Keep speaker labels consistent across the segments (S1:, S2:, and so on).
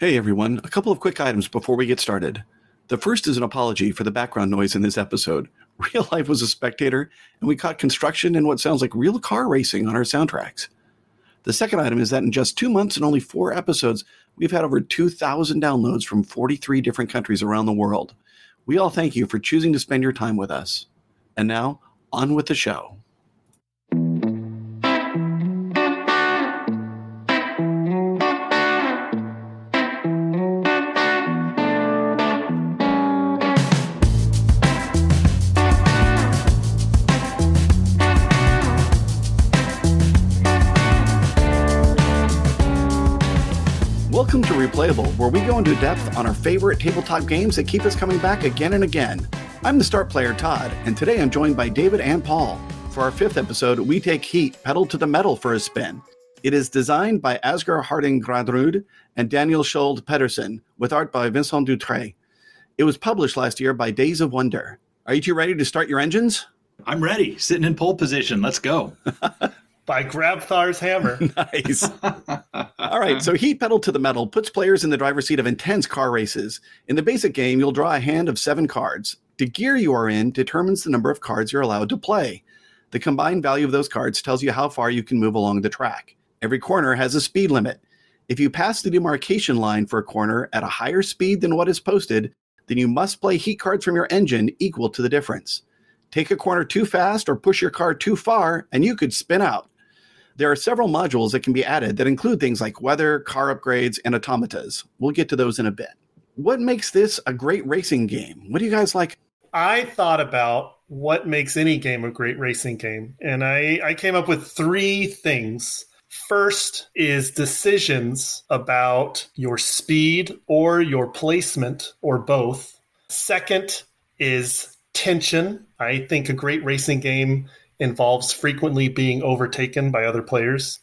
S1: Hey everyone, a couple of quick items before we get started. The first is an apology for the background noise in this episode. Real life was a spectator, and we caught construction and what sounds like real car racing on our soundtracks. The second item is that in just two months and only four episodes, we've had over 2,000 downloads from 43 different countries around the world. We all thank you for choosing to spend your time with us. And now, on with the show. Replayable, where we go into depth on our favorite tabletop games that keep us coming back again and again. I'm the start player, Todd, and today I'm joined by David and Paul. For our fifth episode, we take Heat pedal to the metal for a spin. It is designed by Asger Harding Granerud and Daniel Skjold Pedersen, with art by Vincent Dutrait. It was published last year by Days of Wonder. Are you two ready to start your engines?
S2: I'm ready. Sitting in pole position. Let's go.
S3: by Grabthar's hammer.
S1: nice. All right, so Heat Pedal to the Metal puts players in the driver's seat of intense car races. In the basic game, you'll draw a hand of seven cards. The gear you are in determines the number of cards you're allowed to play. The combined value of those cards tells you how far you can move along the track. Every corner has a speed limit. If you pass the demarcation line for a corner at a higher speed than what is posted, then you must play heat cards from your engine equal to the difference. Take a corner too fast or push your car too far, and you could spin out. There are several modules that can be added that include things like weather, car upgrades, and automatas. We'll get to those in a bit. What makes this a great racing game? What do you guys like?
S3: I thought about what makes any game a great racing game, and I, I came up with three things. First is decisions about your speed or your placement or both. Second is tension. I think a great racing game involves frequently being overtaken by other players.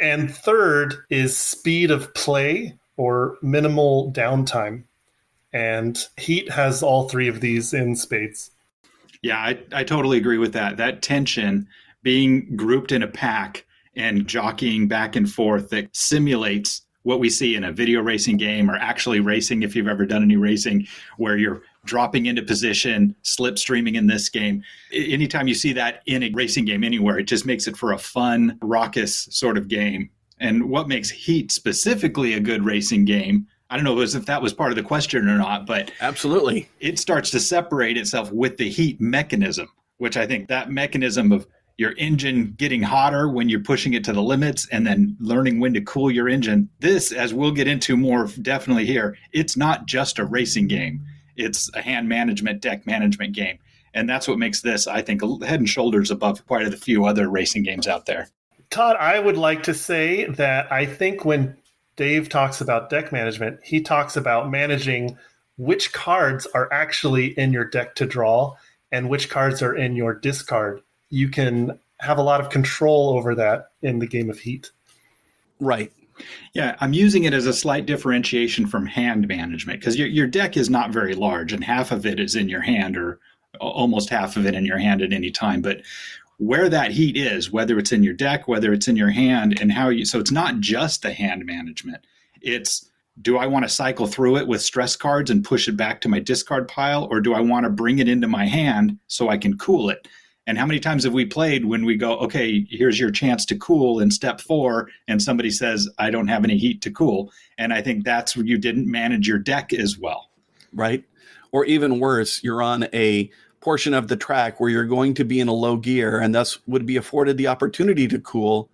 S3: And third is speed of play or minimal downtime. And Heat has all three of these in spades.
S2: Yeah, I, I totally agree with that. That tension, being grouped in a pack and jockeying back and forth that simulates what we see in a video racing game or actually racing if you've ever done any racing where you're dropping into position, slipstreaming in this game. Anytime you see that in a racing game anywhere, it just makes it for a fun, raucous sort of game. And what makes Heat specifically a good racing game, I don't know if that was part of the question or not, but
S1: absolutely.
S2: It starts to separate itself with the heat mechanism, which I think that mechanism of your engine getting hotter when you're pushing it to the limits and then learning when to cool your engine. This, as we'll get into more definitely here, it's not just a racing game it's a hand management, deck management game. And that's what makes this, I think, head and shoulders above quite a few other racing games out there.
S3: Todd, I would like to say that I think when Dave talks about deck management, he talks about managing which cards are actually in your deck to draw and which cards are in your discard. You can have a lot of control over that in the game of Heat.
S1: Right.
S2: Yeah, I'm using it as a slight differentiation from hand management because your, your deck is not very large and half of it is in your hand or almost half of it in your hand at any time. But where that heat is, whether it's in your deck, whether it's in your hand, and how you, so it's not just the hand management. It's do I want to cycle through it with stress cards and push it back to my discard pile, or do I want to bring it into my hand so I can cool it? And how many times have we played when we go, okay, here's your chance to cool in step four, and somebody says, I don't have any heat to cool. And I think that's where you didn't manage your deck as well.
S1: Right. Or even worse, you're on a portion of the track where you're going to be in a low gear and thus would be afforded the opportunity to cool.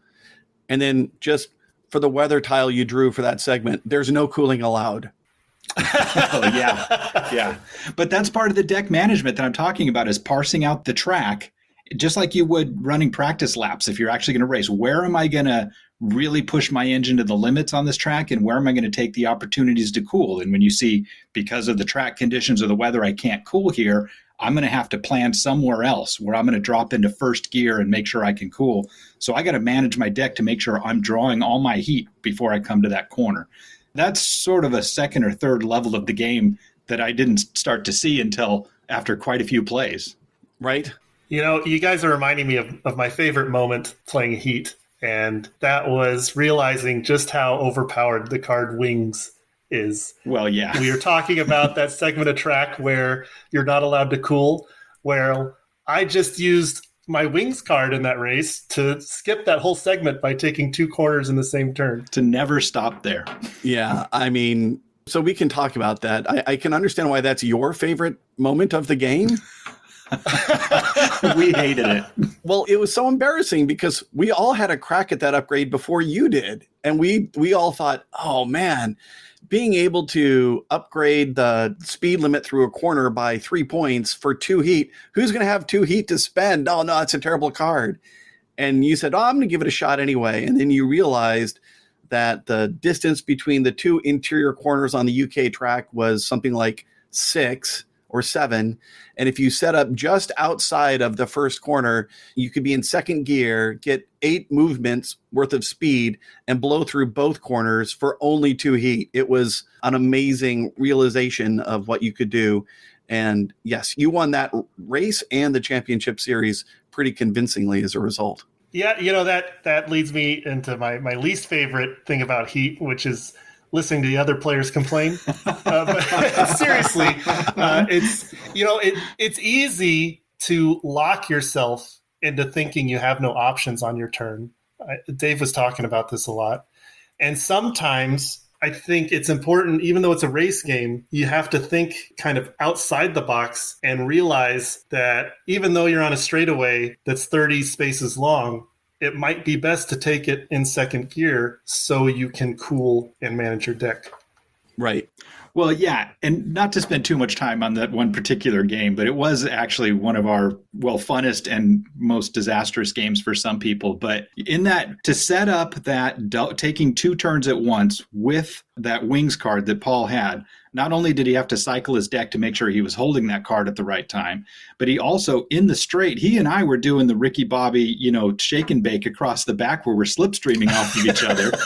S1: And then just for the weather tile you drew for that segment, there's no cooling allowed.
S2: oh yeah yeah but that's part of the deck management that i'm talking about is parsing out the track just like you would running practice laps if you're actually going to race where am i going to really push my engine to the limits on this track and where am i going to take the opportunities to cool? And when you see because of the track conditions or the weather i can't cool here i'm going to have to plan somewhere else where i'm going to drop into first gear and make sure i can cool. So i got to manage my deck to make sure i'm drawing all my heat before i come to that corner. That's sort of a second or third level of the game that i didn't start to see until after quite a few plays.
S1: Right
S3: you know, you guys are reminding me of, of my favorite moment playing Heat, and that was realizing just how overpowered the card Wings is.
S2: Well, yeah.
S3: we were talking about that segment of track where you're not allowed to cool. Where I just used my wings card in that race to skip that whole segment by taking two corners in the same turn.
S2: To never stop there.
S1: Yeah, I mean, so we can talk about that. I, I can understand why that's your favorite moment of the game.
S2: we hated it.
S1: Well, it was so embarrassing because we all had a crack at that upgrade before you did, and we we all thought, "Oh man, being able to upgrade the speed limit through a corner by 3 points for 2 heat, who's going to have 2 heat to spend? Oh no, it's a terrible card." And you said, "Oh, I'm going to give it a shot anyway." And then you realized that the distance between the two interior corners on the UK track was something like 6 or seven. And if you set up just outside of the first corner, you could be in second gear, get eight movements worth of speed, and blow through both corners for only two heat. It was an amazing realization of what you could do. And yes, you won that race and the championship series pretty convincingly as a result.
S3: Yeah, you know that that leads me into my my least favorite thing about Heat, which is listening to the other players complain. uh, but seriously, uh, it's you know it it's easy to lock yourself into thinking you have no options on your turn. I, Dave was talking about this a lot, and sometimes I think it's important, even though it's a race game, you have to think kind of outside the box and realize that even though you're on a straightaway that's 30 spaces long, it might be best to take it in second gear so you can cool and manage your deck.
S1: Right.
S2: Well, yeah, and not to spend too much time on that one particular game, but it was actually one of our well funnest and most disastrous games for some people. But in that, to set up that taking two turns at once with that wings card that Paul had, not only did he have to cycle his deck to make sure he was holding that card at the right time, but he also in the straight, he and I were doing the Ricky Bobby, you know, shake and bake across the back where we're slipstreaming off of each other.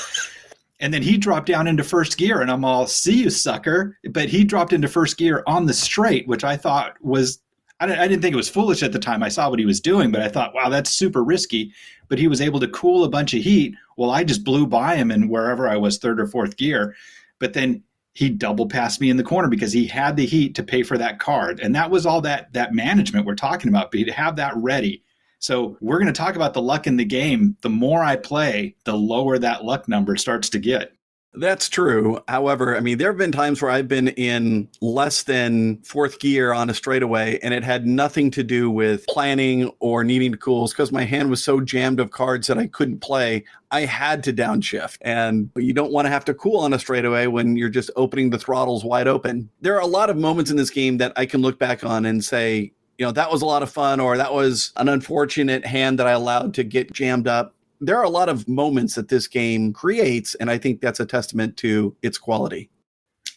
S2: And then he dropped down into first gear, and I'm all, see you, sucker. But he dropped into first gear on the straight, which I thought was, I didn't, I didn't think it was foolish at the time. I saw what he was doing, but I thought, wow, that's super risky. But he was able to cool a bunch of heat. Well, I just blew by him in wherever I was, third or fourth gear. But then he double passed me in the corner because he had the heat to pay for that card. And that was all that that management we're talking about, but to have that ready so we're going to talk about the luck in the game. The more I play, the lower that luck number starts to get.
S1: That's true. However, I mean, there have been times where I've been in less than fourth gear on a straightaway, and it had nothing to do with planning or needing to cools because my hand was so jammed of cards that I couldn't play. I had to downshift, and you don't want to have to cool on a straightaway when you're just opening the throttles wide open. There are a lot of moments in this game that I can look back on and say, you know, that was a lot of fun, or that was an unfortunate hand that I allowed to get jammed up. There are a lot of moments that this game creates, and I think that's a testament to its quality.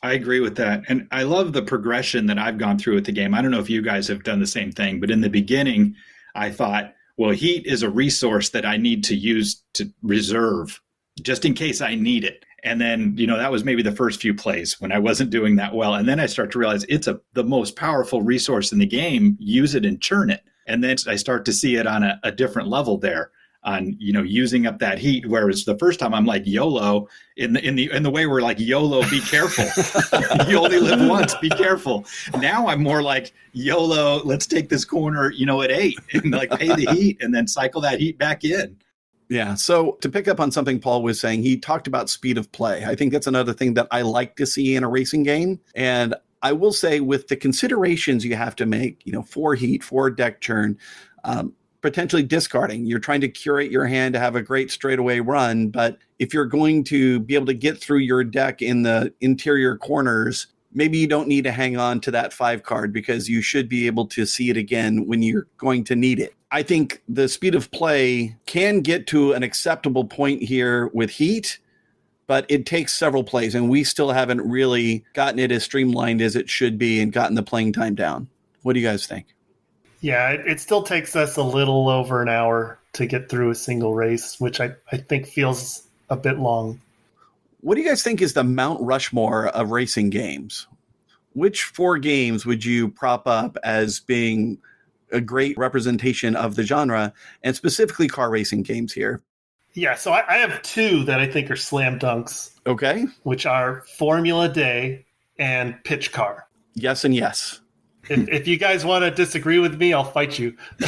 S2: I agree with that. And I love the progression that I've gone through with the game. I don't know if you guys have done the same thing, but in the beginning, I thought, well, heat is a resource that I need to use to reserve just in case I need it. And then, you know, that was maybe the first few plays when I wasn't doing that well. And then I start to realize it's a the most powerful resource in the game. Use it and churn it. And then I start to see it on a, a different level there on you know using up that heat whereas the first time i'm like yolo in the in the in the way we're like yolo be careful you only live once be careful now i'm more like yolo let's take this corner you know at eight and like pay the heat and then cycle that heat back in
S1: yeah. So to pick up on something Paul was saying, he talked about speed of play. I think that's another thing that I like to see in a racing game. And I will say, with the considerations you have to make, you know, for heat, for deck churn, um, potentially discarding. You're trying to curate your hand to have a great straightaway run. But if you're going to be able to get through your deck in the interior corners, maybe you don't need to hang on to that five card because you should be able to see it again when you're going to need it. I think the speed of play can get to an acceptable point here with Heat, but it takes several plays, and we still haven't really gotten it as streamlined as it should be and gotten the playing time down. What do you guys think?
S3: Yeah, it, it still takes us a little over an hour to get through a single race, which I, I think feels a bit long.
S1: What do you guys think is the Mount Rushmore of racing games? Which four games would you prop up as being a great representation of the genre and specifically car racing games here.
S3: Yeah, so I, I have two that I think are slam dunks,
S1: Okay.
S3: which are Formula Dé and Pitch Car.
S1: Yes and yes.
S3: If, if you guys want to disagree with me, I'll fight you. the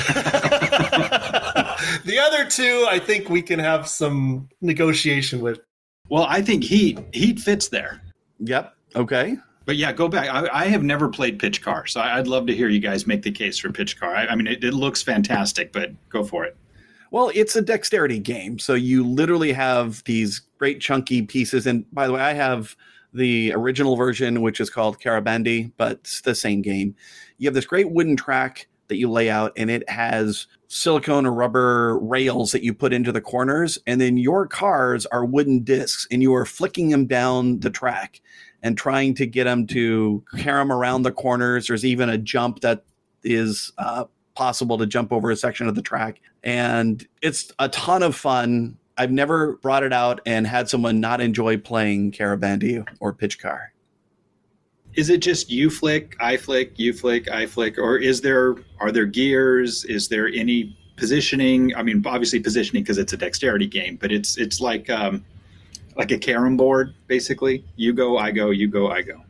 S3: other two, I think we can have some negotiation with.
S2: Well, I think Heat Heat fits there.
S1: Yep. Okay.
S2: But yeah, go back. I, I have never played Pitch Car, so I- I'd love to hear you guys make the case for Pitch Car. I, I mean, it, it looks fantastic, but go for it.
S1: Well, it's a dexterity game. So you literally have these great chunky pieces. And by the way, I have the original version, which is called Carabande, but it's the same game. You have this great wooden track that you lay out, and it has silicone or rubber rails that you put into the corners. And then your cars are wooden discs, and you are flicking them down the track and trying to get them to carry them around the corners. There's even a jump that is uh, possible to jump over a section of the track. And it's a ton of fun. I've never brought it out and had someone not enjoy playing Carabande or Pitch Car.
S2: Is it just you flick, I flick, you flick, I flick, or is there are there gears? Is there any positioning? I mean, obviously positioning because it's a dexterity game, but it's it's like um, like a carom board basically. You go, I go, you go, I go.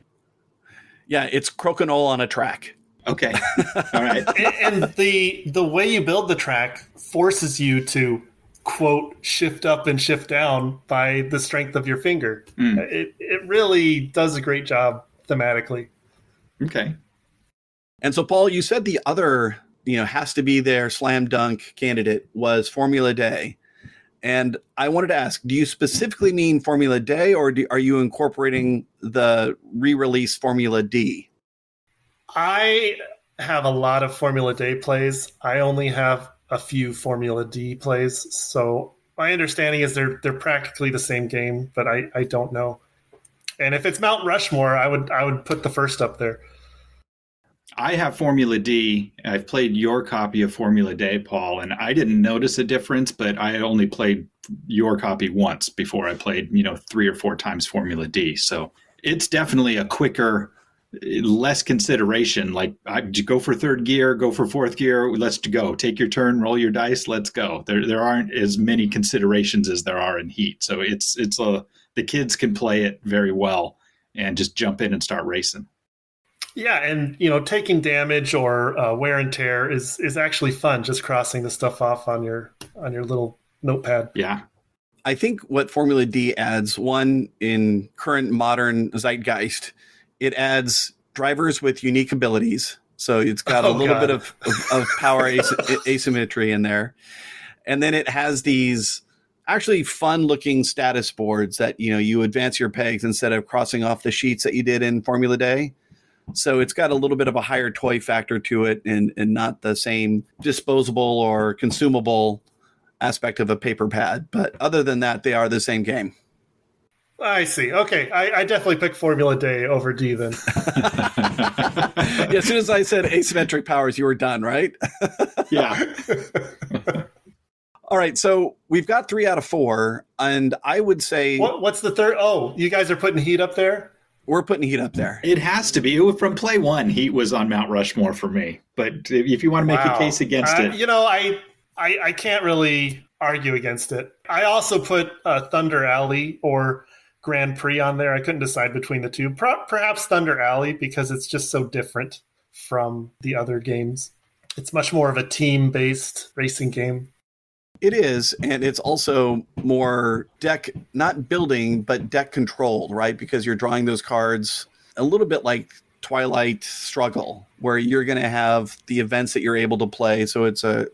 S1: Yeah, it's crokinole on a track.
S2: Okay, all right.
S3: And, and the the way you build the track forces you to quote shift up and shift down by the strength of your finger.
S2: Mm.
S3: It it really does a great job thematically.
S2: Okay.
S1: And so, Paul, you said the other, you know, has to be their slam dunk candidate was Formula Dé. And I wanted to ask, do you specifically mean Formula Dé or do, are you incorporating the re release Formula D?
S3: I have a lot of Formula Dé plays. I only have a few Formula D plays. So my understanding is they're they're practically the same game, but I, I don't know. And if it's Mount Rushmore, I would I would put the first up there.
S2: I have Formula D. I've played your copy of Formula Dé, Paul, and I didn't notice a difference, but I only played your copy once before I played, you know, three or four times Formula D. So it's definitely a quicker, less consideration. Like, I, go for third gear, go for fourth gear. Let's go. Take your turn, roll your dice. Let's go. There, there aren't as many considerations as there are in Heat. So it's, it's a, the kids can play it very well and just jump in and start racing.
S3: Yeah, and you know, taking damage or uh, wear and tear is is actually fun. Just crossing the stuff off on your on your little notepad.
S2: Yeah.
S1: I think what Formula D adds, one in current modern zeitgeist, it adds drivers with unique abilities. So it's got a
S3: Oh,
S1: little
S3: God.
S1: bit of, of, of power as- asymmetry in there. And then it has these actually fun looking status boards that, you know, you advance your pegs instead of crossing off the sheets that you did in Formula Dé. So it's got a little bit of a higher toy factor to it and, and not the same disposable or consumable aspect of a paper pad. But other than that, they are the same game.
S3: I see. Okay, I, I definitely pick Formula Dé over D then.
S1: Yeah, as soon as I said asymmetric powers, you were done, right?
S2: yeah.
S1: All right, so we've got three out of four, and I would say
S3: what, what's the third? Oh, you guys are putting Heat up there.
S1: we're putting heat up there.
S2: It has to be. From play one, Heat was on Mount Rushmore for me. But if you want to make
S3: Wow.
S2: a case against
S3: Uh,
S2: it,
S3: you know, I, I I can't really argue against it. I also put uh, Thunder Alley or Grand Prix on there. I couldn't decide between the two. Perhaps Thunder Alley because it's just so different from the other games. It's much more of a team-based racing game.
S1: It is, and it's also more deck, not building, but deck controlled, right? Because you're drawing those cards a little bit like Twilight Struggle, where you're going to have the events that you're able to play. So it's a,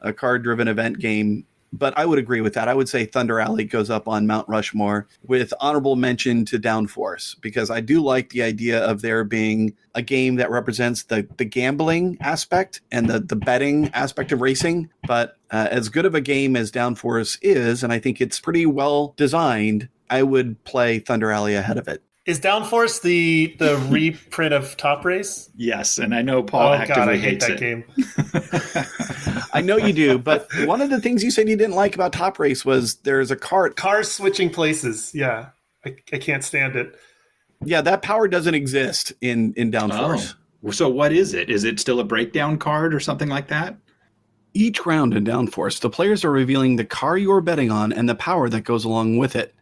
S1: a card driven event game. But I would agree with that. I would say Thunder Alley goes up on Mount Rushmore with honorable mention to Downforce because I do like the idea of there being a game that represents the, the gambling aspect and the, the betting aspect of racing. But uh, as good of a game as Downforce is, and I think it's pretty well designed, I would play Thunder Alley ahead of it.
S3: Is Downforce the the reprint of Top Race?
S2: yes. And I know Paul
S3: oh
S2: actively
S3: god, I hate
S2: hates
S3: that
S2: it.
S3: game.
S1: I know you do, but one of the things you said you didn't like about Top Race was there's a cart.
S3: Cars switching places. Yeah, I, I can't stand it.
S1: Yeah, that power doesn't exist in in Downforce.
S2: Oh. So what is it? Is it still a breakdown card or something like that?
S1: Each round in Downforce, the players are revealing the car you are betting on and the power that goes along with it.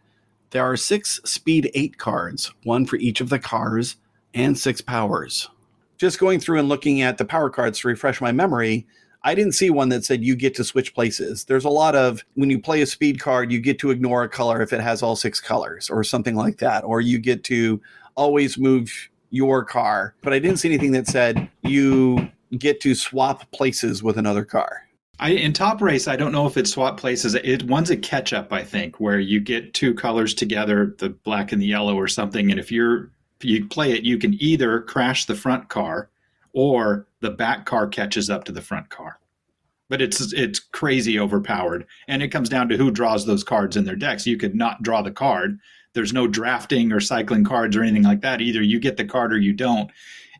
S1: There are six Speed 8 cards, one for each of the cars, and six powers. Just going through and looking at the power cards to refresh my memory, I didn't see one that said you get to switch places. There's a lot of when you play a speed card, you get to ignore a color if it has all six colors or something like that, or you get to always move your car. But I didn't see anything that said you get to swap places with another car.
S2: I, in top race, I don't know if it's swap places. It one's a catch up, I think, where you get two colors together, the black and the yellow, or something. And if you're you play it, you can either crash the front car, or the back car catches up to the front car. But it's it's crazy overpowered, and it comes down to who draws those cards in their decks. You could not draw the card. There's no drafting or cycling cards or anything like that. Either you get the card or you don't.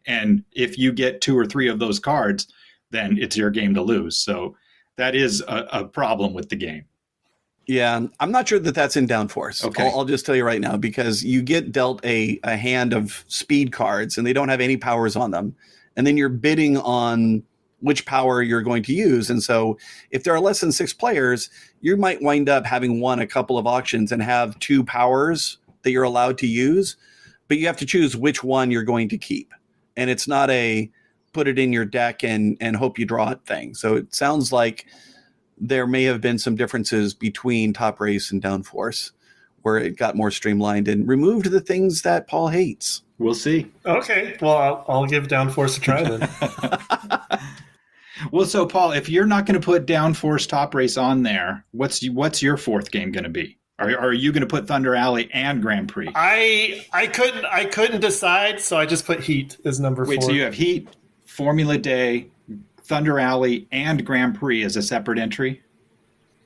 S2: And if you get two or three of those cards, then it's your game to lose. So that is a, a problem with the game.
S1: Yeah, I'm not sure that that's in Downforce.
S2: Okay.
S1: I'll, I'll just tell you right now because you get dealt a, a hand of speed cards and they don't have any powers on them. And then you're bidding on which power you're going to use. And so if there are less than six players, you might wind up having won a couple of auctions and have two powers that you're allowed to use, but you have to choose which one you're going to keep. And it's not a put it in your deck and and hope you draw it thing. So it sounds like there may have been some differences between Top Race and Downforce where it got more streamlined and removed the things that Paul hates.
S2: We'll see.
S3: Okay, well, I'll, I'll give Downforce a try then.
S2: Well, so Paul, if you're not going to put Downforce Top Race on there, what's what's your fourth game going to be? Are, are you going to put Thunder Alley and Grand Prix?
S3: I I couldn't I couldn't decide, so I just put Heat as number
S2: Wait,
S3: four.
S2: so you have Heat, Formula Dé, Thunder Alley, and Grand Prix as a separate entry?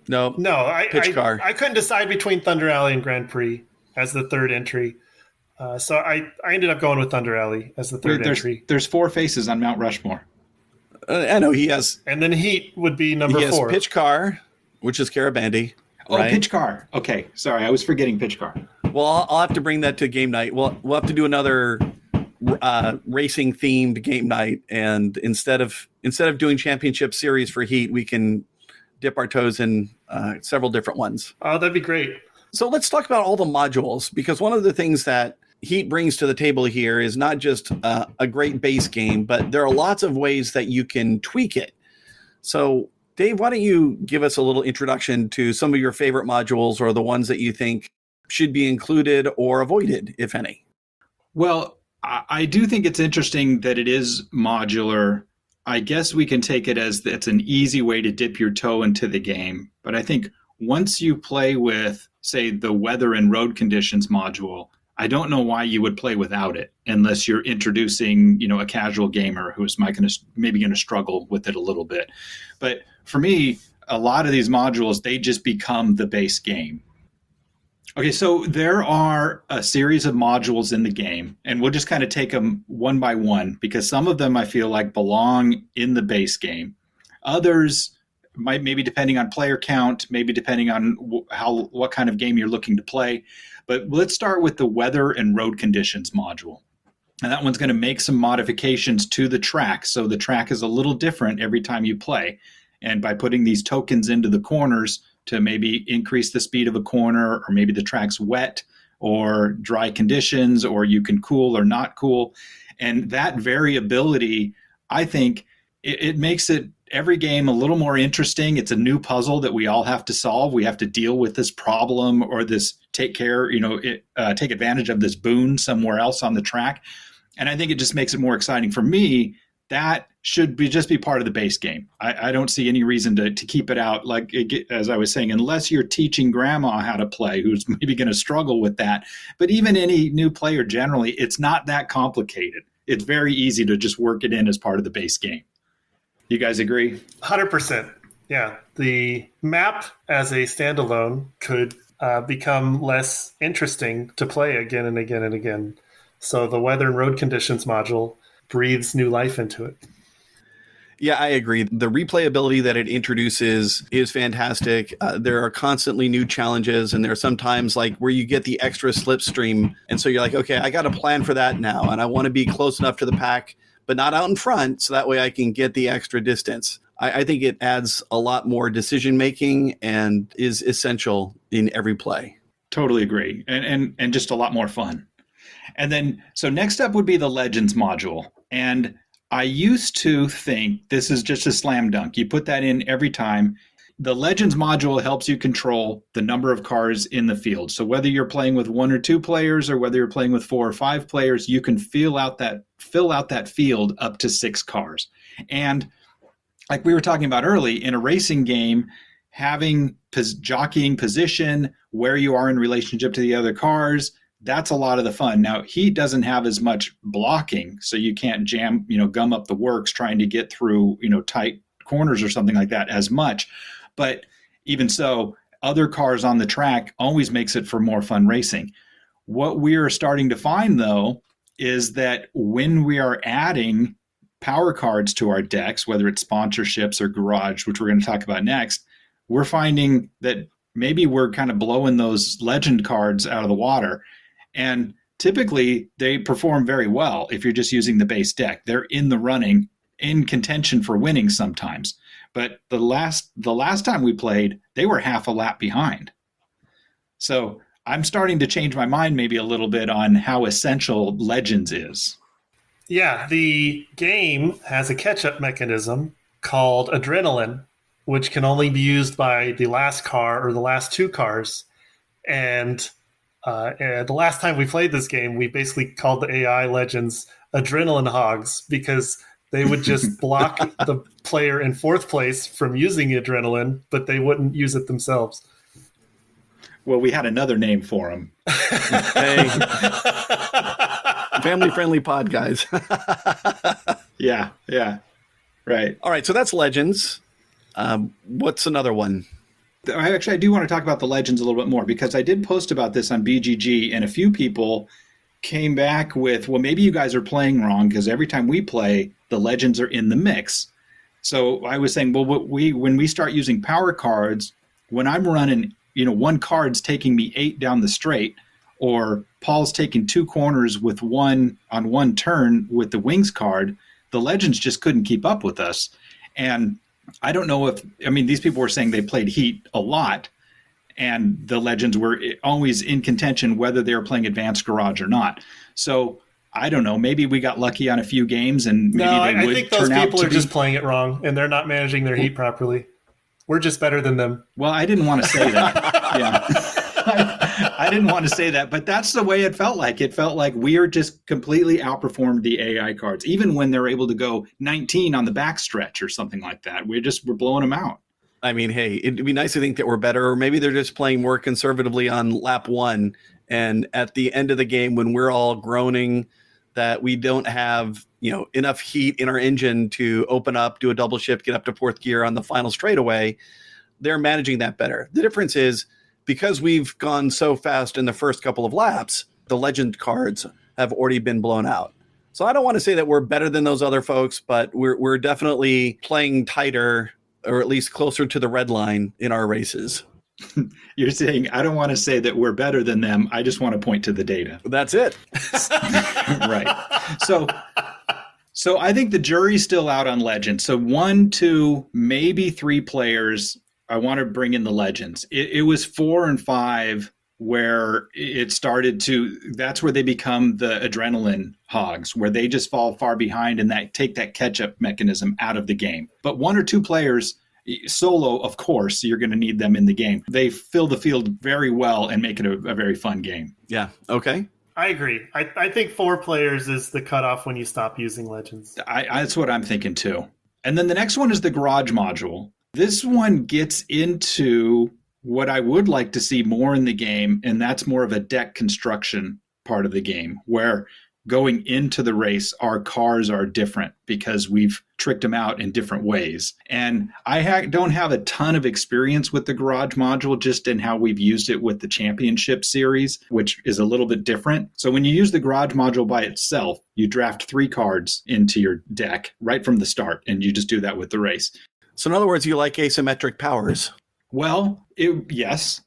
S1: No,
S3: no, I
S1: Pitch
S3: I,
S1: car.
S3: I couldn't decide between Thunder Alley and Grand Prix as the third entry. Uh, so I, I ended up going with Thunder Alley as the third
S2: there's,
S3: entry,
S2: there's four faces on Mount Rushmore.
S1: uh, I know he has
S3: and then Heat would be number
S1: he has
S3: four.
S1: Pitch Car, which is Carabande.
S2: Oh,
S1: right?
S2: Pitch Car. Okay, sorry, I was forgetting Pitch Car.
S1: Well, I'll, I'll have to bring that to game night. We'll we'll have to do another uh, racing themed game night, and instead of instead of doing championship series for Heat, we can dip our toes in uh, several different ones.
S3: Oh, that'd be great.
S1: So let's talk about all the modules because one of the things that Heat brings to the table here is not just uh, a great base game, but there are lots of ways that you can tweak it. So, Dave, why don't you give us a little introduction to some of your favorite modules or the ones that you think should be included or avoided, if any?
S2: Well, I, I do think it's interesting that it is modular. I guess we can take it as it's an easy way to dip your toe into the game. But I think once you play with, say, the weather and road conditions module, I don't know why you would play without it unless you're introducing, you know, a casual gamer who's maybe going to struggle with it a little bit. But for me, a lot of these modules they just become the base game. Okay, so there are a series of modules in the game, and we'll just kind of take them one by one because some of them I feel like belong in the base game. Others might maybe depending on player count, maybe depending on how what kind of game you're looking to play. But let's start with the weather and road conditions module. And that one's going to make some modifications to the track. So the track is a little different every time you play. And by putting these tokens into the corners to maybe increase the speed of a corner, or maybe the track's wet or dry conditions, or you can cool or not cool. And that variability, I think, it, it makes it every game a little more interesting. It's a new puzzle that we all have to solve. We have to deal with this problem or this take care, you know, it, uh, take advantage of this boon somewhere else on the track. And I think it just makes it more exciting for me. That should be just be part of the base game. I, I don't see any reason to, to keep it out. Like as I was saying, unless you're teaching grandma how to play, who's maybe going to struggle with that. But even any new player, generally, it's not that complicated. It's very easy to just work it in as part of the base game. You guys agree?
S3: Hundred percent. Yeah, the map as a standalone could uh, become less interesting to play again and again and again. So the weather and road conditions module breathes new life into it.
S1: Yeah, I agree. The replayability that it introduces is fantastic. Uh, there are constantly new challenges, and there are sometimes like where you get the extra slipstream, and so you're like, okay, I got a plan for that now, and I want to be close enough to the pack, but not out in front, so that way I can get the extra distance. I, I think it adds a lot more decision making and is essential in every play.
S2: Totally agree, and and and just a lot more fun. And then, so next up would be the Legends module, and I used to think this is just a slam dunk. You put that in every time. The Legends module helps you control the number of cars in the field. So whether you're playing with one or two players or whether you're playing with four or five players, you can fill out that fill out that field up to 6 cars. And like we were talking about early in a racing game, having pos- jockeying position, where you are in relationship to the other cars, that's a lot of the fun. Now, Heat doesn't have as much blocking, so you can't jam, you know, gum up the works trying to get through, you know, tight corners or something like that as much. But even so, other cars on the track always makes it for more fun racing. What we are starting to find though is that when we are adding power cards to our decks, whether it's sponsorships or garage, which we're going to talk about next, we're finding that maybe we're kind of blowing those legend cards out of the water and typically they perform very well if you're just using the base deck. They're in the running, in contention for winning sometimes. But the last the last time we played, they were half a lap behind. So I'm starting to change my mind maybe a little bit on how essential Legends is.
S3: Yeah, the game has a catch up mechanism called adrenaline, which can only be used by the last car or the last two cars. And uh, and the last time we played this game, we basically called the AI legends adrenaline hogs because they would just block the player in fourth place from using adrenaline, but they wouldn't use it themselves.
S2: Well, we had another name for them.
S1: Family friendly pod, guys.
S2: yeah, yeah, right.
S1: All right, so that's Legends. Um, what's another one?
S2: I actually I do want to talk about the legends a little bit more because I did post about this on BGG and a few people came back with, well, maybe you guys are playing wrong because every time we play, the legends are in the mix. So I was saying, well, we when we start using power cards, when I'm running, you know, one card's taking me eight down the straight, or Paul's taking two corners with one on one turn with the wings card, the legends just couldn't keep up with us. And I don't know if I mean these people were saying they played Heat a lot, and the Legends were always in contention whether they were playing Advanced Garage or not. So I don't know. Maybe we got lucky on a few games, and maybe
S3: no,
S2: they
S3: I,
S2: would
S3: I think those people are
S2: to
S3: just playing it wrong, and they're not managing their heat properly. We're just better than them.
S2: Well, I didn't want to say that. yeah. Didn't want to say that, but that's the way it felt like. It felt like we are just completely outperformed the AI cards, even when they're able to go 19 on the back stretch or something like that. We're just we're blowing them out.
S1: I mean, hey, it'd be nice to think that we're better, or maybe they're just playing more conservatively on lap one. And at the end of the game, when we're all groaning that we don't have, you know, enough heat in our engine to open up, do a double shift, get up to fourth gear on the final straightaway, they're managing that better. The difference is because we've gone so fast in the first couple of laps, the legend cards have already been blown out. So I don't want to say that we're better than those other folks, but we're we're definitely playing tighter or at least closer to the red line in our races.
S2: You're saying I don't want to say that we're better than them. I just want to point to the data.
S1: That's it.
S2: right. So so I think the jury's still out on legend. So one, two, maybe three players. I want to bring in the legends. It, it was four and five where it started to. That's where they become the adrenaline hogs, where they just fall far behind and that take that catch up mechanism out of the game. But one or two players solo of course you're going to need them in the game they fill the field very well and make it a, a very fun game
S1: Yeah. Okay.
S3: I agree. I, I think four players is the cutoff when you stop using legends.
S2: I, I, that's what i'm thinking too and then the next one is the garage module this one gets into what i would like to see more in the game and that's more of a deck construction part of the game where going into the race our cars are different because we've tricked them out in different ways. And i ha- don't have a ton of experience with the garage module just in how we've used it with the championship series which is a little bit different. So when you use the garage module by itself you draft three cards into your deck right from the start and you just do that with the race
S1: So in other words, you like asymmetric powers.
S2: well, it, yes.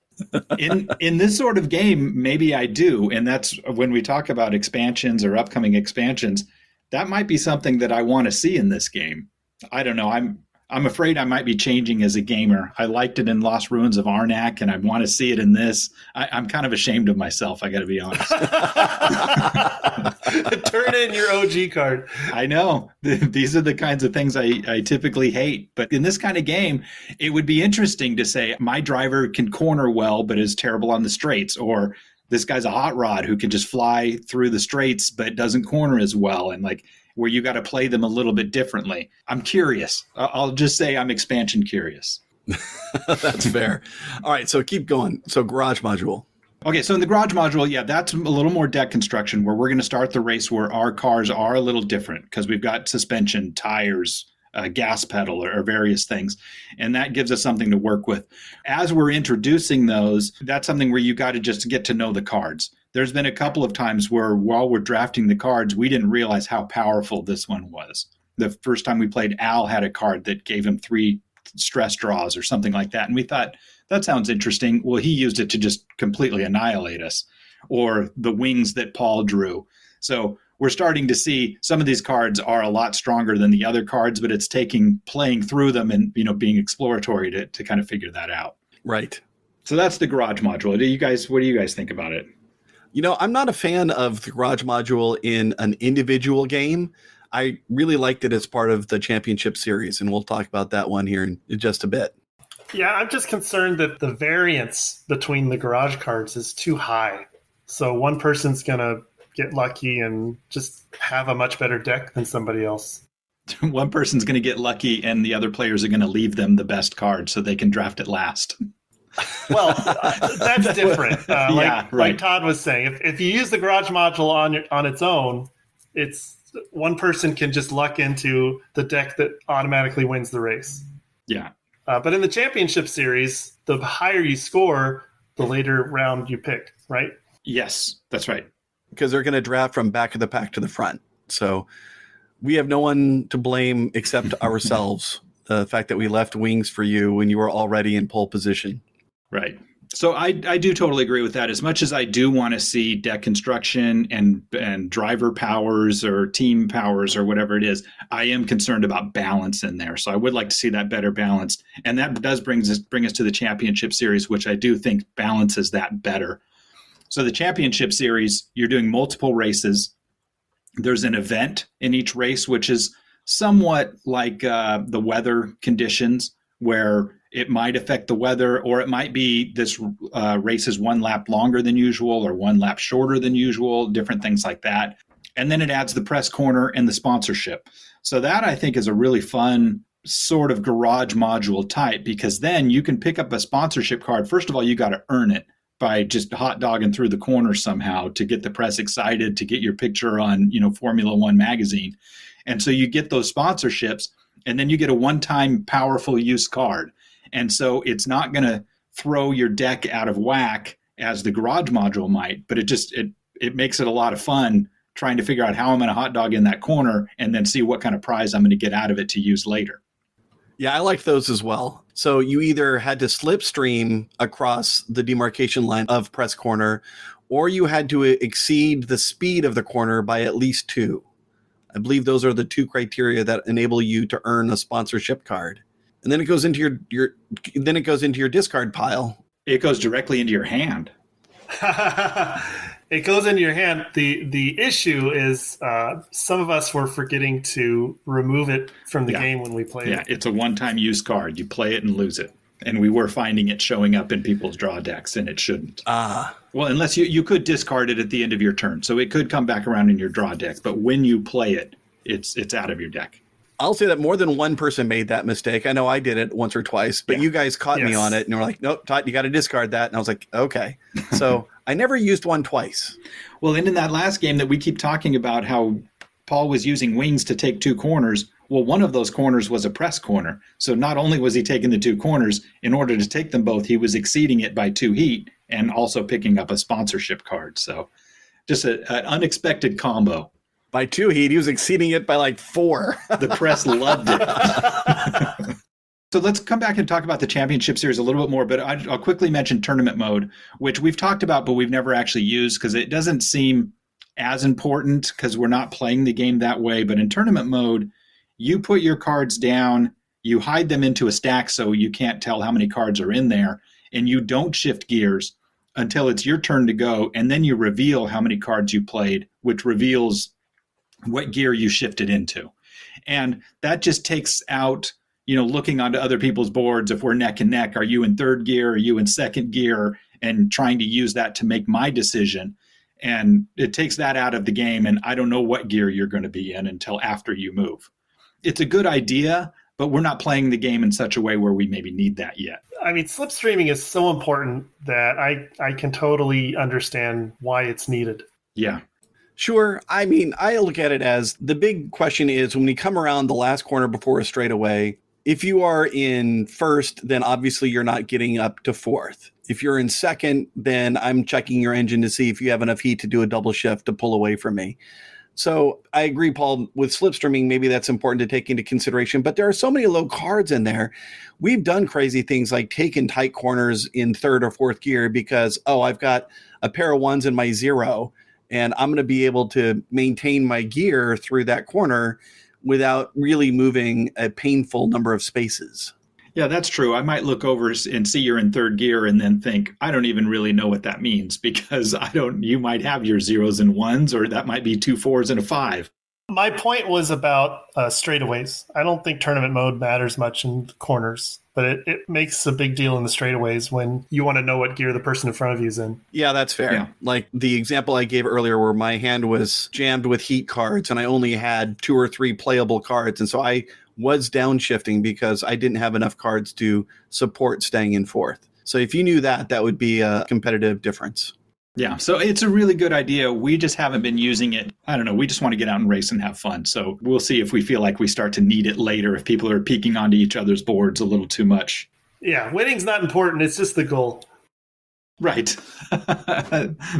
S2: in in this sort of game, maybe I do, and that's when we talk about expansions or upcoming expansions. That might be something that I want to see in this game. I don't know. I'm I'm afraid I might be changing as a gamer. I liked it in Lost Ruins of Arnak, and I want to see it in this. I, am kind of ashamed of myself. I got to be honest.
S3: Turn in your OG card.
S2: I know these are the kinds of things I, I typically hate, but in this kind of game, it would be interesting to say my driver can corner well, but is terrible on the straights, or this guy's a hot rod who can just fly through the straights but doesn't corner as well, and like where you got to play them a little bit differently. I'm curious. I'll just say I'm expansion curious.
S1: that's fair. All right, so keep going. So garage module.
S2: Okay, so in the garage module, yeah, that's a little more deck construction where we're going to start the race where our cars are a little different because we've got suspension, tires, uh, gas pedal, or, or various things. And that gives us something to work with. As we're introducing those, that's something where you got to just get to know the cards there's been a couple of times where while we're drafting the cards, we didn't realize how powerful this one was. The first time we played, Al had a card that gave him three stress draws or something like that. And we thought, that sounds interesting. Well, he used it to just completely annihilate us, or the wings that Paul drew. So we're starting to see some of these cards are a lot stronger than the other cards, but it's taking playing through them and you know being exploratory to, to kind of figure that out.
S1: Right.
S2: So that's the garage module. Do you guys what do you guys think about it?
S1: You know, I'm not a fan of the garage module in an individual game. I really liked it as part of the championship series, and we'll talk about that one here in just a bit.
S3: Yeah, I'm just concerned that the variance between the garage cards is too high. So one person's going to get lucky and just have a much better deck than somebody else.
S2: one person's going to get lucky, and the other players are going to leave them the best card so they can draft it last
S3: well, that's different. Uh, like, yeah, right. like Todd was saying, if, if you use the garage module on on its own, it's one person can just luck into the deck that automatically wins the race.
S2: Yeah.
S3: Uh, but in the championship series, the higher you score, the later round you pick, right?
S2: Yes, that's right.
S1: Because they're going to draft from back of the pack to the front. So we have no one to blame except ourselves. The fact that we left wings for you when you were already in pole position.
S2: Right. So I, I do totally agree with that. As much as I do want to see deck construction and and driver powers or team powers or whatever it is, I am concerned about balance in there. So I would like to see that better balanced, and that does bring us bring us to the championship series, which I do think balances that better. So the championship series, you're doing multiple races. There's an event in each race, which is somewhat like uh, the weather conditions, where it might affect the weather, or it might be this uh, race is one lap longer than usual or one lap shorter than usual, different things like that. And then it adds the press corner and the sponsorship. So that I think is a really fun sort of garage module type because then you can pick up a sponsorship card. First of all, you got to earn it by just hot dogging through the corner somehow to get the press excited to get your picture on, you know, Formula 1 magazine. And so you get those sponsorships and then you get a one-time powerful use card. And so it's not going to throw your deck out of whack as the garage module might, but it just it it makes it a lot of fun trying to figure out how I'm going to hot dog in that corner and then see what kind of prize I'm going to get out of it to use later.
S1: Yeah, I like those as well. So you either had to slipstream across the demarcation line of press corner or you had to exceed the speed of the corner by at least 2. I believe those are the two criteria that enable you to earn a sponsorship card and then it goes into your your then it goes into your discard pile.
S2: It goes directly into your hand.
S3: it goes into your hand. the The issue is uh, some of us were forgetting to remove it from the yeah. game when we played. It.
S2: Yeah, it's a one time use card. You play it and lose it. And we were finding it showing up in people's draw decks, and it shouldn't.
S1: Ah.
S2: Well, unless you, you could discard it at the end of your turn, so it could come back around in your draw deck. But when you play it, it's it's out of your deck.
S1: I'll say that more than one person made that mistake. I know I did it once or twice, but yeah. you guys caught yes. me on it and were like, nope, Todd, you got to discard that. And I was like, okay. So I never used one twice.
S2: Well, and in that last game that we keep talking about how Paul was using wings to take two corners. Well, one of those corners was a press corner. So not only was he taking the two corners, in order to take them both, he was exceeding it by two heat and also picking up a sponsorship card. So just an unexpected combo
S1: by two heat. He was exceeding it by like four.
S2: the press loved it. so let's come back and talk about the championship series a little bit more. But I'll quickly mention tournament mode, which we've talked about, but we've never actually used because it doesn't seem as important because we're not playing the game that way. But in tournament mode, you put your cards down, you hide them into a stack so you can't tell how many cards are in there, and you don't shift gears until it's your turn to go, and then you reveal how many cards you played, which reveals what gear you shifted into. And that just takes out, you know, looking onto other people's boards if we're neck and neck, are you in third gear, are you in second gear, and trying to use that to make my decision. And it takes that out of the game, and I don't know what gear you're going to be in until after you move. It's a good idea, but we're not playing the game in such a way where we maybe need that yet.
S3: I mean, slipstreaming is so important that I I can totally understand why it's needed.
S2: Yeah.
S1: Sure. I mean, I look at it as the big question is when we come around the last corner before a straightaway, if you are in first, then obviously you're not getting up to fourth. If you're in second, then I'm checking your engine to see if you have enough heat to do a double shift to pull away from me. So I agree, Paul, with slipstreaming, maybe that's important to take into consideration. But there are so many low cards in there. We've done crazy things like taking tight corners in third or fourth gear because, oh, I've got a pair of ones in my zero, and I'm going to be able to maintain my gear through that corner without really moving a painful number of spaces.
S2: Yeah, that's true. I might look over and see you're in third gear and then think, I don't even really know what that means because I don't, you might have your zeros and ones, or that might be two fours and a five.
S3: My point was about uh, straightaways. I don't think tournament mode matters much in corners, but it, it makes a big deal in the straightaways when you want to know what gear the person in front of you is in.
S1: Yeah, that's fair. Yeah. Like the example I gave earlier where my hand was jammed with heat cards and I only had two or three playable cards. And so I was downshifting because I didn't have enough cards to support staying in fourth. So if you knew that, that would be a competitive difference.
S2: Yeah, so it's a really good idea. We just haven't been using it. I don't know. We just want to get out and race and have fun. So we'll see if we feel like we start to need it later if people are peeking onto each other's boards a little too much.
S3: Yeah, winning's not important. It's just the goal.
S2: Right.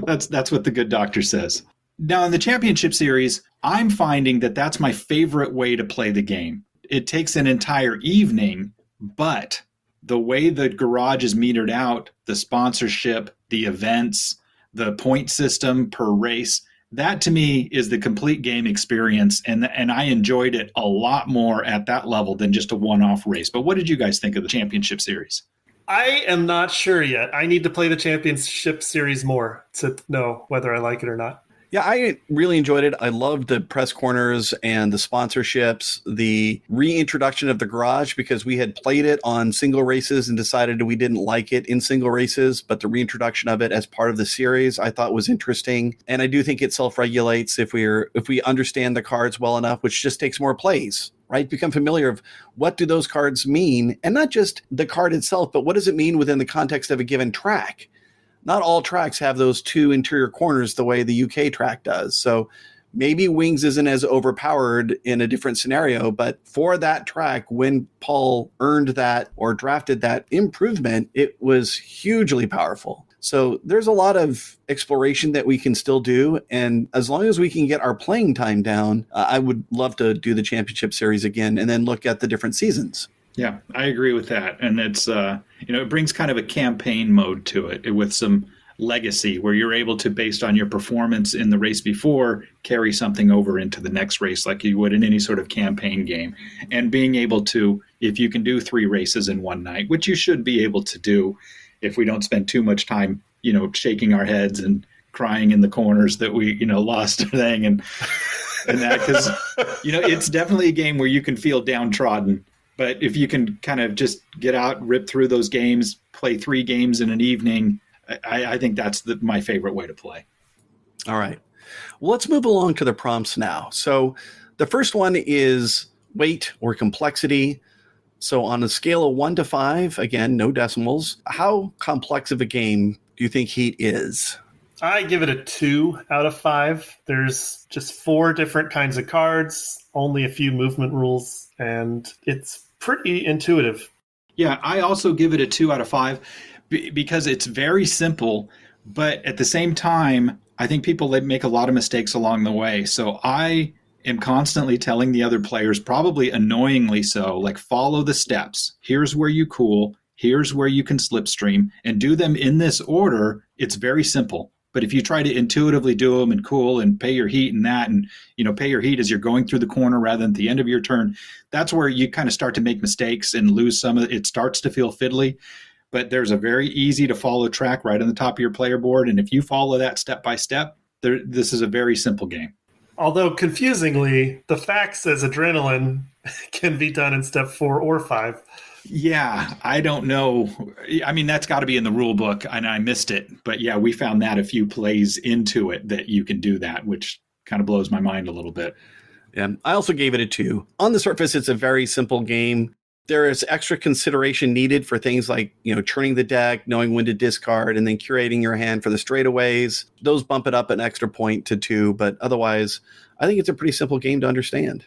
S2: that's that's what the good doctor says. Now in the championship series, I'm finding that that's my favorite way to play the game it takes an entire evening, but the way the garage is metered out, the sponsorship, the events, the point system per race, that to me is the complete game experience and and I enjoyed it a lot more at that level than just a one-off race. But what did you guys think of the championship series?
S3: I am not sure yet. I need to play the championship series more to know whether I like it or not.
S1: Yeah, I really enjoyed it. I loved the press corners and the sponsorships, the reintroduction of the garage because we had played it on single races and decided we didn't like it in single races, but the reintroduction of it as part of the series I thought was interesting. And I do think it self-regulates if we're if we understand the cards well enough, which just takes more plays right become familiar of what do those cards mean and not just the card itself but what does it mean within the context of a given track not all tracks have those two interior corners the way the UK track does. So maybe Wings isn't as overpowered in a different scenario, but for that track, when Paul earned that or drafted that improvement, it was hugely powerful. So there's a lot of exploration that we can still do. And as long as we can get our playing time down, uh, I would love to do the championship series again and then look at the different seasons.
S2: Yeah, I agree with that. And it's, uh, you know, it brings kind of a campaign mode to it with some legacy where you're able to, based on your performance in the race before, carry something over into the next race like you would in any sort of campaign game. And being able to, if you can do three races in one night, which you should be able to do if we don't spend too much time, you know, shaking our heads and crying in the corners that we, you know, lost a thing and, and that, because, you know, it's definitely a game where you can feel downtrodden but if you can kind of just get out, rip through those games, play three games in an evening, I, I think that's the, my favorite way to play.
S1: All right. Well, let's move along to the prompts now. So the first one is weight or complexity. So on a scale of one to five, again, no decimals, how complex of a game do you think Heat is?
S3: I give it a two out of five. There's just four different kinds of cards, only a few movement rules, and it's pretty intuitive.
S2: Yeah, I also give it a two out of five because it's very simple, but at the same time, I think people make a lot of mistakes along the way. So I am constantly telling the other players, probably annoyingly so, like follow the steps. Here's where you cool. Here's where you can slipstream and do them in this order. It's very simple. But if you try to intuitively do them and cool and pay your heat and that, and you know, pay your heat as you're going through the corner rather than at the end of your turn, that's where you kind of start to make mistakes and lose some of it. Starts to feel fiddly. But there's a very easy to follow track right on the top of your player board. And if you follow that step by step, there, this is a very simple game.
S3: Although confusingly, the fact says adrenaline can be done in step four or five.
S2: Yeah, I don't know. I mean, that's got to be in the rule book, and I missed it. But yeah, we found that a few plays into it that you can do that, which kind of blows my mind a little bit.
S1: Yeah, I also gave it a two. On the surface, it's a very simple game. There is extra consideration needed for things like, you know, turning the deck, knowing when to discard, and then curating your hand for the straightaways. Those bump it up an extra point to two, but otherwise, I think it's a pretty simple game to understand.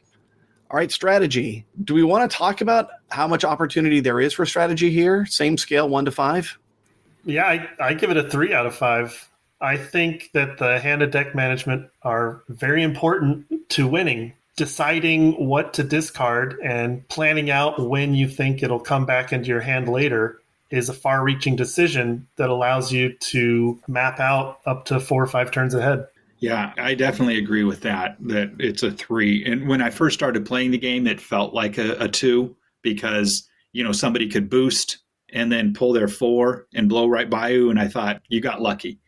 S1: All right, strategy. Do we want to talk about how much opportunity there is for strategy here? Same scale, one to five?
S3: Yeah, I, I give it a three out of five. I think that the hand of deck management are very important to winning. Deciding what to discard and planning out when you think it'll come back into your hand later is a far reaching decision that allows you to map out up to four or five turns ahead.
S2: Yeah, I definitely agree with that. That it's a three. And when I first started playing the game, it felt like a, a two because you know somebody could boost and then pull their four and blow right by you, and I thought you got lucky.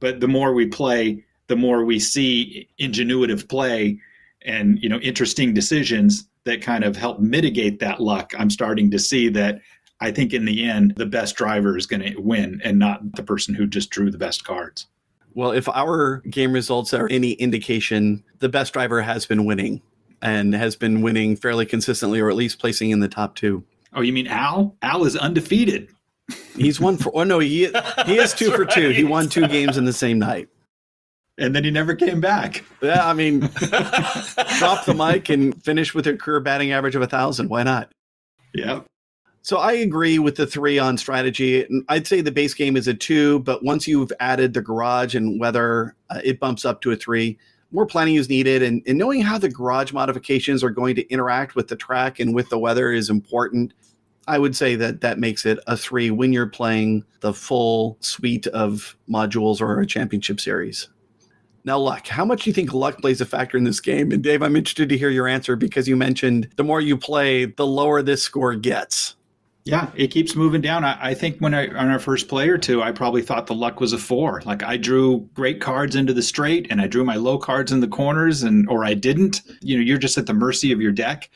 S2: But the more we play, the more we see ingenuitive play and you know interesting decisions that kind of help mitigate that luck. I'm starting to see that I think in the end, the best driver is going to win and not the person who just drew the best cards.
S1: Well, if our game results are any indication, the best driver has been winning and has been winning fairly consistently, or at least placing in the top two.
S2: Oh, you mean Al? Al is undefeated.
S1: He's one for. Oh no, he he is two for right. two. He won two games in the same night,
S2: and then he never came back.
S1: Yeah, I mean, drop the mic and finish with a career batting average of a thousand. Why not?
S2: Yeah.
S1: So I agree with the three on strategy. And I'd say the base game is a two, but once you've added the garage and weather, uh, it bumps up to a three. More planning is needed, and, and knowing how the garage modifications are going to interact with the track and with the weather is important. I would say that that makes it a three when you're playing the full suite of modules or a championship series. Now, luck. How much do you think luck plays a factor in this game? And Dave, I'm interested to hear your answer because you mentioned the more you play, the lower this score gets.
S2: Yeah, it keeps moving down. I, I, think when I on our first play or two, I probably thought the luck was a four. Like I drew great cards into the straight, and I drew my low cards in the corners, and or I didn't. You know, you're just at the mercy of your deck.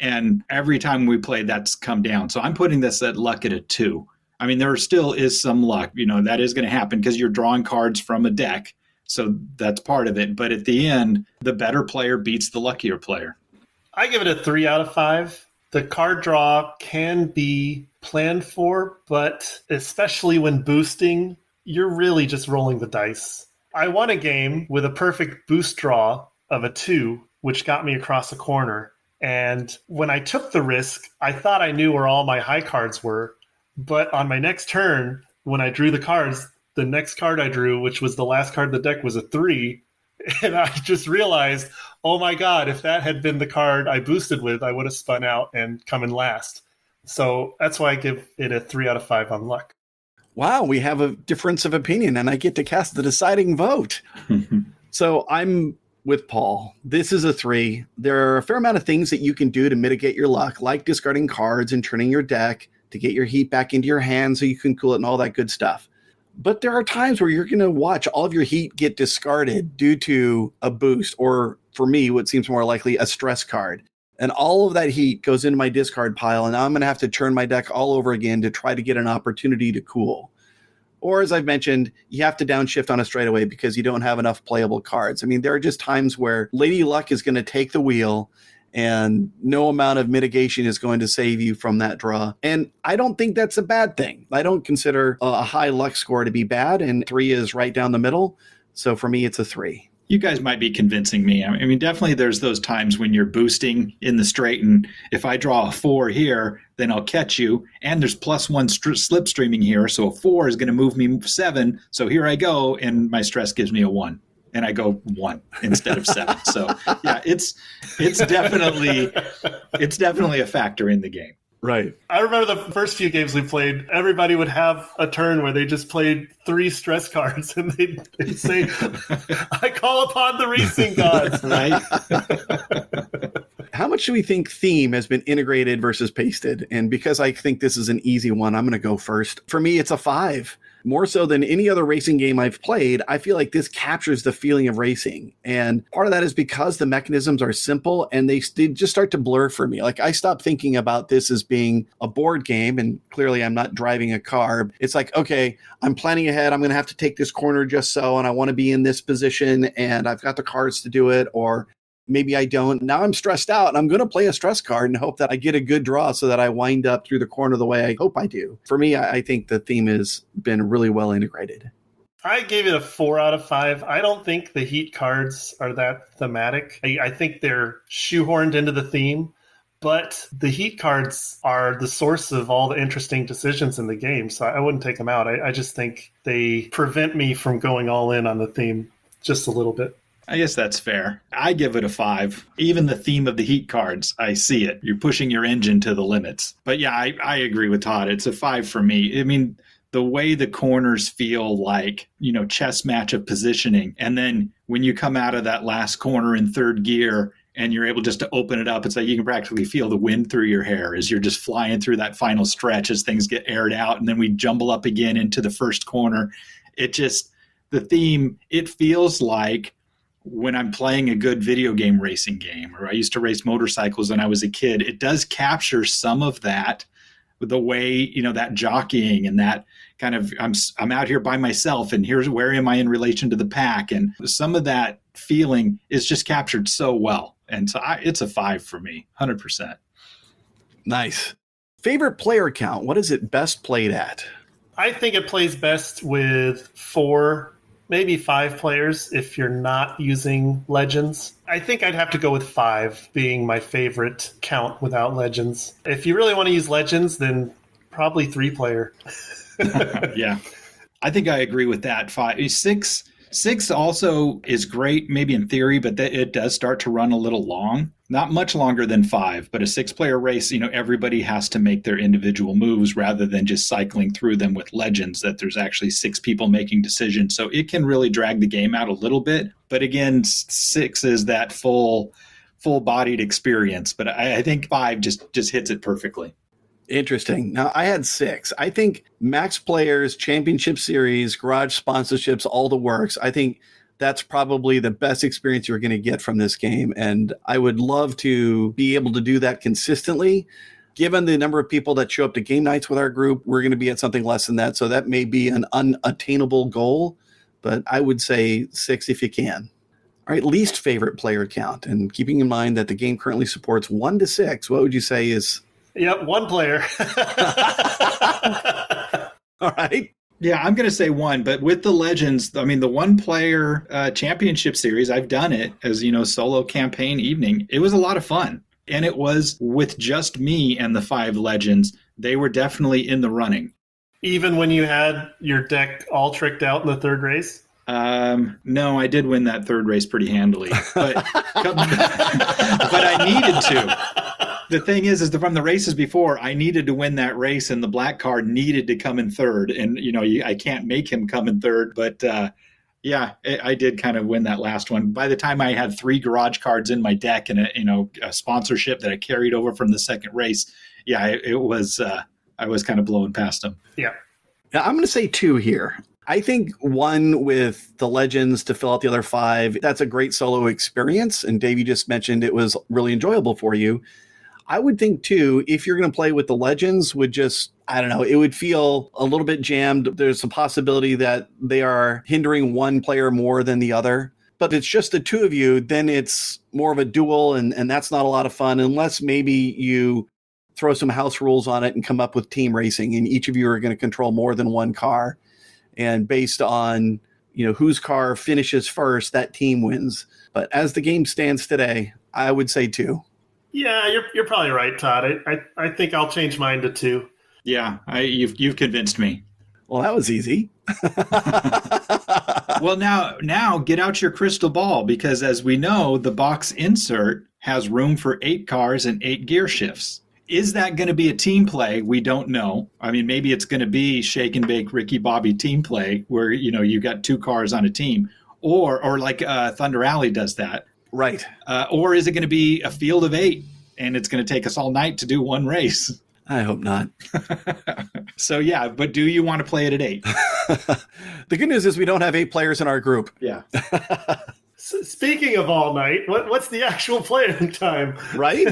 S2: And every time we play, that's come down. So I'm putting this at luck at a two. I mean, there still is some luck. You know, that is going to happen because you're drawing cards from a deck. So that's part of it. But at the end, the better player beats the luckier player.
S3: I give it a three out of five the card draw can be planned for, but especially when boosting, you're really just rolling the dice. I won a game with a perfect boost draw of a two, which got me across a corner. And when I took the risk, I thought I knew where all my high cards were. But on my next turn, when I drew the cards, the next card I drew, which was the last card of the deck, was a three. And I just realized, oh my god, if that had been the card I boosted with, I would have spun out and come in last. So that's why I give it a three out of five on luck.
S1: Wow, we have a difference of opinion, and I get to cast the deciding vote. so I'm with Paul. This is a three. There are a fair amount of things that you can do to mitigate your luck, like discarding cards and turning your deck to get your heat back into your hand so you can cool it and all that good stuff. But there are times where you're going to watch all of your heat get discarded due to a boost or for me, what seems more likely a stress card. And all of that heat goes into my discard pile, and now I'm going to have to turn my deck all over again to try to get an opportunity to cool. Or, as I've mentioned, you have to downshift on a straightaway because you don't have enough playable cards. I mean, there are just times where Lady Luck is going to take the wheel, and no amount of mitigation is going to save you from that draw. And I don't think that's a bad thing. I don't consider a high luck score to be bad, and three is right down the middle. So for me, it's a three
S2: you guys might be convincing me. I mean, definitely there's those times when you're boosting in the straight, and if I draw a four here, then I'll catch you. And there's plus one st- slipstreaming here, so a four is going to move me seven. So here I go, and my stress gives me a one, and I go one instead of seven. so yeah, it's it's definitely it's definitely a factor in the game.
S1: Right.
S3: I remember the first few games we played, everybody would have a turn where they just played three stress cards and they'd, they'd say, I call upon the racing gods.
S2: Right.
S1: How much do we think theme has been integrated versus pasted? And because I think this is an easy one, I'm going to go first. For me, it's a five. More so than any other racing game I've played, I feel like this captures the feeling of racing. And part of that is because the mechanisms are simple and they, they just start to blur for me. Like I stopped thinking about this as being a board game, and clearly I'm not driving a car. It's like, okay, I'm planning ahead. I'm going to have to take this corner just so, and I want to be in this position, and I've got the cards to do it. Or maybe I don't. Now I'm stressed out and I'm going to play a stress card and hope that I get a good draw so that I wind up through the corner the way I hope I do. For me, I, think the theme has been really well integrated.
S3: I gave it a four out of five. I don't think the heat cards are that thematic. I, I think they're shoehorned into the theme, but the heat cards are the source of all the interesting decisions in the game. So I wouldn't take them out. I, I just think they prevent me from going all in on the theme just a little bit.
S2: I guess that's fair. I give it a five. Even the theme of the heat cards, I see it. You're pushing your engine to the limits. But yeah, I, I agree with Todd. It's a five for me. I mean, the way the corners feel like, you know, chess match of positioning. And then when you come out of that last corner in third gear and you're able just to open it up, it's like you can practically feel the wind through your hair as you're just flying through that final stretch as things get aired out. And then we jumble up again into the first corner. It just, the theme, it feels like when I'm playing a good video game racing game, or I used to race motorcycles when I was a kid, it does capture some of that, the way you know that jockeying and that kind of I'm I'm out here by myself, and here's where am I in relation to the pack, and some of that feeling is just captured so well, and so I, it's a five for me, hundred percent.
S1: Nice. Favorite player count? What is it best played at?
S3: I think it plays best with four maybe five players if you're not using legends. I think I'd have to go with five being my favorite count without legends. If you really want to use legends, then probably three player.
S2: yeah. I think I agree with that. Five, six, six also is great, maybe in theory, but it does start to run a little long not much longer than five, but a six player race, you know, everybody has to make their individual moves rather than just cycling through them with legends that there's actually six people making decisions. So it can really drag the game out a little bit. But again, six is that full full bodied experience. But I, I think five just just hits it perfectly.
S1: Interesting. Now I had six. I think max players, championship series, garage sponsorships, all the works. I think that's probably the best experience you're going to get from this game. And I would love to be able to do that consistently. Given the number of people that show up to game nights with our group, we're going to be at something less than that. So that may be an unattainable goal, but I would say six if you can. All right, least favorite player count. And keeping in mind that the game currently supports one to six, what would you say is?
S3: Yep, one player.
S1: All right.
S2: Yeah, I'm going to say one, but with the legends, I mean, the one player uh, championship series, I've done it as, you know, solo campaign evening. It was a lot of fun. And it was with just me and the five legends. They were definitely in the running.
S3: Even when you had your deck all tricked out in the third race?
S2: Um, no, I did win that third race pretty handily, but, but I needed to the thing is, is the, from the races before, I needed to win that race, and the black car needed to come in third. And you know, you, I can't make him come in third, but uh, yeah, I, I did kind of win that last one. By the time I had three garage cards in my deck and a you know a sponsorship that I carried over from the second race, yeah, it, it was uh, I was kind of blowing past him.
S3: Yeah.
S1: Now, I'm going to say two here. I think one with the legends to fill out the other five, that's a great solo experience. And Dave, you just mentioned it was really enjoyable for you. I would think too, if you're going to play with the legends, would just I don't know, it would feel a little bit jammed. There's a possibility that they are hindering one player more than the other. But if it's just the two of you, then it's more of a duel, and, and that's not a lot of fun unless maybe you throw some house rules on it and come up with team racing, and each of you are going to control more than one car. And based on you know whose car finishes first, that team wins. But as the game stands today, I would say two.
S3: Yeah, you're you're probably right, Todd. I, I, I think I'll change mine to two.
S2: Yeah, I, you've you've convinced me.
S1: Well, that was easy.
S2: well, now now get out your crystal ball because as we know, the box insert has room for eight cars and eight gear shifts. Is that going to be a team play? We don't know. I mean, maybe it's going to be shake and bake Ricky Bobby team play where, you know, you got two cars on a team or, or like uh, Thunder Alley does that.
S1: Right.
S2: Uh, or is it going to be a field of eight and it's going to take us all night to do one race?
S1: I hope not.
S2: so yeah, but do you want to play it at eight?
S1: the good news is we don't have eight players in our group.
S2: Yeah.
S3: Speaking of all night, what, what's the actual playing time?
S1: Right?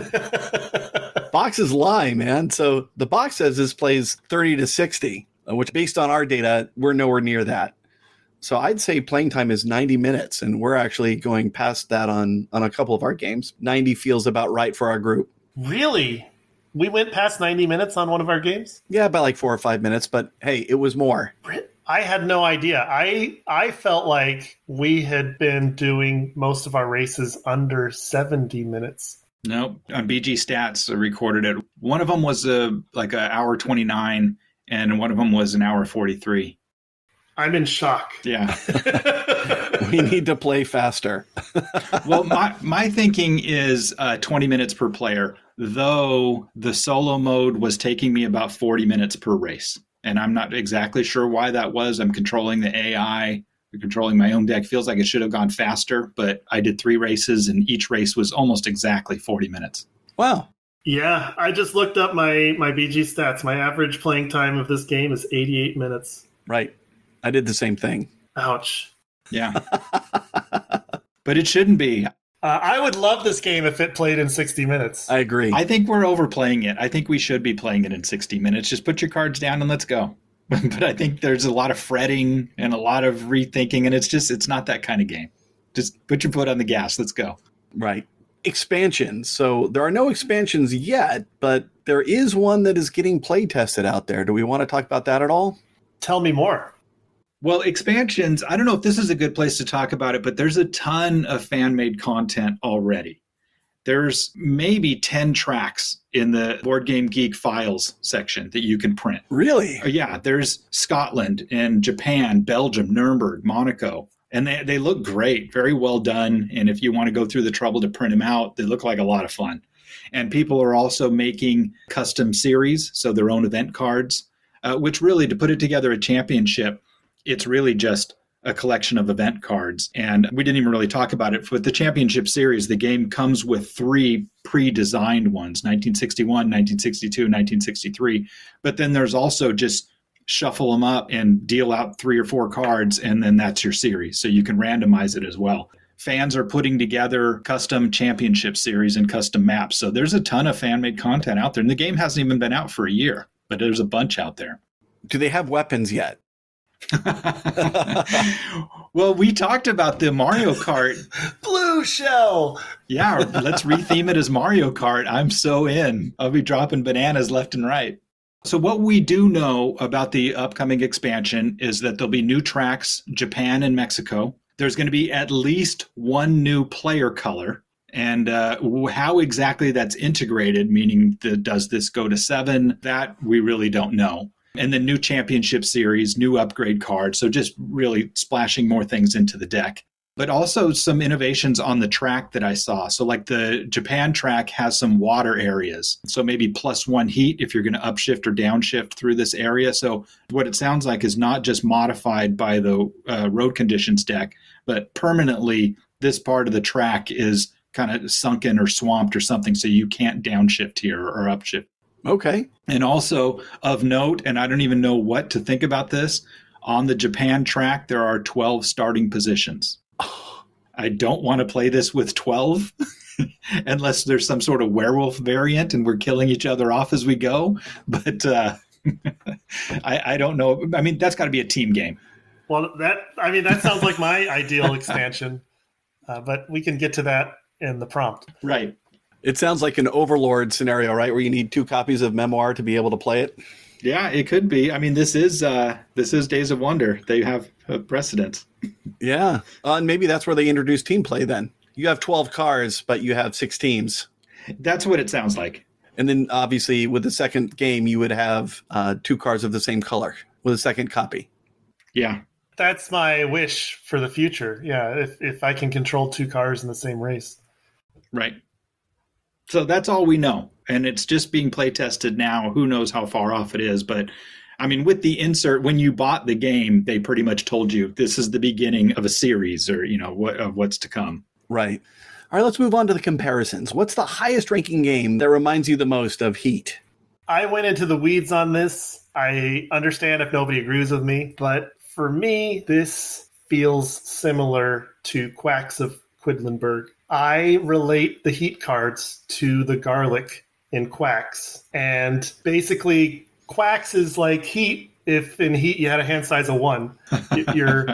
S1: Boxes lie, man. So the box says this plays 30 to 60, uh, which based on our data, we're nowhere near that. So I'd say playing time is 90 minutes, and we're actually going past that on on a couple of our games. 90 feels about right for our group.
S3: Really? We went past 90 minutes on one of our games?
S1: Yeah, about like four or five minutes, but hey, it was more.
S3: I had no idea. I I felt like we had been doing most of our races under 70 minutes.
S2: No, on uh, BG Stats I recorded it. One of them was a like an hour 29 and one of them was an hour 43.
S3: I'm in shock.
S2: Yeah.
S1: we need to play faster.
S2: well, my my thinking is uh, 20 minutes per player, though the solo mode was taking me about 40 minutes per race and I'm not exactly sure why that was. I'm controlling the AI, controlling my own deck. Feels like it should have gone faster, but I did three races, and each race was almost exactly 40 minutes.
S1: Wow.
S3: Yeah, I just looked up my my BG stats. My average playing time of this game is 88 minutes.
S1: Right. I did the same thing.
S3: Ouch.
S2: Yeah. but it shouldn't be.
S3: Uh, I would love this game if it played in 60 minutes.
S1: I agree.
S2: I think we're overplaying it. I think we should be playing it in 60 minutes. Just put your cards down and let's go. but I think there's a lot of fretting and a lot of rethinking, and it's just, it's not that kind of game. Just put your foot on the gas. Let's go.
S1: Right. Expansions. So there are no expansions yet, but there is one that is getting play tested out there. Do we want to talk about that at all?
S3: Tell me more.
S2: Well, expansions, I don't know if this is a good place to talk about it, but there's a ton of fan made content already. There's maybe 10 tracks in the Board Game Geek files section that you can print.
S1: Really?
S2: Uh, yeah, there's Scotland and Japan, Belgium, Nuremberg, Monaco. And they, they look great, very well done. And if you want to go through the trouble to print them out, they look like a lot of fun. And people are also making custom series, so their own event cards, uh, which really, to put it together a championship, it's really just a collection of event cards. And we didn't even really talk about it. With the championship series, the game comes with three pre designed ones 1961, 1962, 1963. But then there's also just shuffle them up and deal out three or four cards, and then that's your series. So you can randomize it as well. Fans are putting together custom championship series and custom maps. So there's a ton of fan made content out there. And the game hasn't even been out for a year, but there's a bunch out there.
S1: Do they have weapons yet?
S2: well, we talked about the Mario Kart
S3: blue shell.
S2: Yeah, let's retheme it as Mario Kart. I'm so in. I'll be dropping bananas left and right. So, what we do know about the upcoming expansion is that there'll be new tracks, Japan and Mexico. There's going to be at least one new player color. And uh, how exactly that's integrated, meaning the, does this go to seven, that we really don't know and the new championship series, new upgrade cards. So just really splashing more things into the deck. But also some innovations on the track that I saw. So, like the Japan track has some water areas. So, maybe plus one heat if you're going to upshift or downshift through this area. So, what it sounds like is not just modified by the uh, road conditions deck, but permanently this part of the track is kind of sunken or swamped or something. So, you can't downshift here or upshift
S1: Okay.
S2: And also of note, and I don't even know what to think about this, on the Japan track, there are 12 starting positions. I don't want to play this with 12 unless there's some sort of werewolf variant and we're killing each other off as we go. But uh, I, I don't know. I mean, that's got to be a team game.
S3: Well, that, I mean, that sounds like my ideal expansion, uh, but we can get to that in the prompt.
S2: Right.
S1: It sounds like an overlord scenario, right? Where you need two copies of Memoir to be able to play it.
S2: Yeah, it could be. I mean, this is uh, this is Days of Wonder. They have a precedent.
S1: Yeah, uh, and maybe that's where they introduce team play. Then you have twelve cars, but you have six teams.
S2: That's what it sounds like.
S1: And then obviously with the second game, you would have uh, two cars of the same color with a second copy.
S2: Yeah,
S3: that's my wish for the future. Yeah, if if I can control two cars in the same race.
S2: Right. So that's all we know. and it's just being play tested now. Who knows how far off it is, but I mean, with the insert, when you bought the game, they pretty much told you this is the beginning of a series, or you know what of what's to come.
S1: Right. All right, let's move on to the comparisons. What's the highest ranking game that reminds you the most of Heat?
S3: I went into the weeds on this. I understand if nobody agrees with me, but for me, this feels similar to Quacks of Quedlinburg. I relate the Heat cards to the garlic in Quacks. And basically, Quacks is like Heat if in Heat you had a hand size of one. You're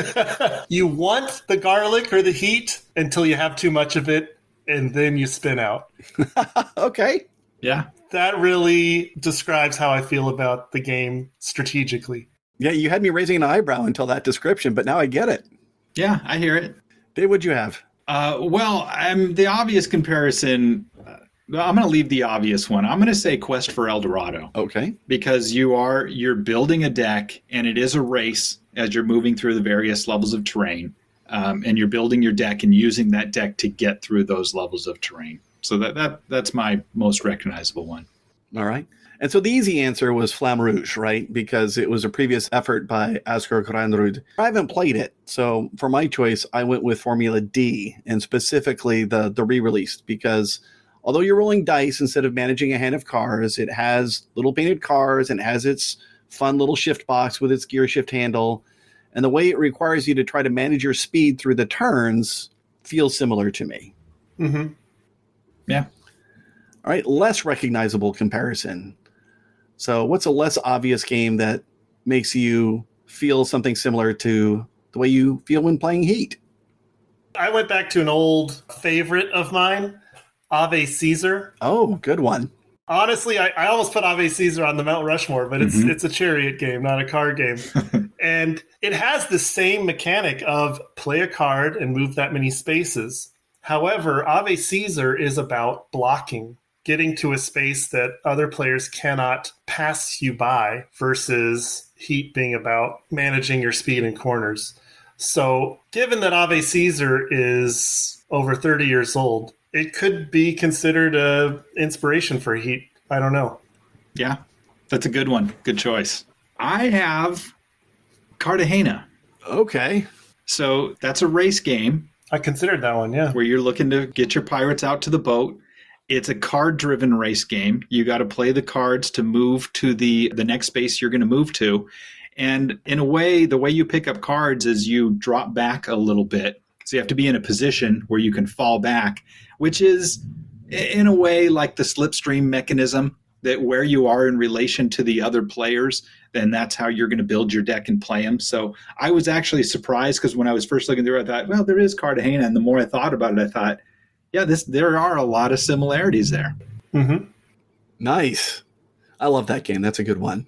S3: you want the garlic or the heat until you have too much of it, and then you spin out.
S1: okay.
S2: Yeah.
S3: That really describes how I feel about the game strategically.
S1: Yeah, you had me raising an eyebrow until that description, but now I get it.
S2: Yeah, I hear it.
S1: Dave, what'd you have?
S2: Uh, well, I'm the obvious comparison. Uh, I'm going to leave the obvious one. I'm going to say Quest for El Dorado.
S1: Okay.
S2: Because you are you're building a deck, and it is a race as you're moving through the various levels of terrain, um, and you're building your deck and using that deck to get through those levels of terrain. So that that that's my most recognizable one.
S1: All right. And so the easy answer was Flamme Rouge, right? Because it was a previous effort by Asger Granerud. I haven't played it. So for my choice, I went with Formula Dé and specifically the, the re released because although you're rolling dice instead of managing a hand of cars, it has little painted cars and has its fun little shift box with its gear shift handle. And the way it requires you to try to manage your speed through the turns feels similar to me.
S3: Mm-hmm.
S2: Yeah.
S1: All right, less recognizable comparison. So, what's a less obvious game that makes you feel something similar to the way you feel when playing Heat?
S3: I went back to an old favorite of mine, Ave Caesar.
S1: Oh, good one.
S3: Honestly, I, I almost put Ave Caesar on the Mount Rushmore, but it's mm-hmm. it's a chariot game, not a card game. and it has the same mechanic of play a card and move that many spaces. However, Ave Caesar is about blocking getting to a space that other players cannot pass you by versus Heat being about managing your speed in corners. So, given that Ave Caesar is over 30 years old, it could be considered a inspiration for Heat. I don't know.
S2: Yeah, that's a good one. Good choice. I have Cartagena.
S1: Okay.
S2: So that's a race game.
S3: I considered that one, yeah.
S2: Where you're looking to get your pirates out to the boat it's a card driven race game. You got to play the cards to move to the the next space you're going to move to. And in a way, the way you pick up cards is you drop back a little bit. So you have to be in a position where you can fall back, which is in a way like the slipstream mechanism that where you are in relation to the other players, then that's how you're going to build your deck and play them. So I was actually surprised because when I was first looking through, I thought, well, there is Cartagena. And the more I thought about it, I thought, yeah, this there are a lot of similarities there.
S3: Mm-hmm.
S1: Nice. I love that game. That's a good one.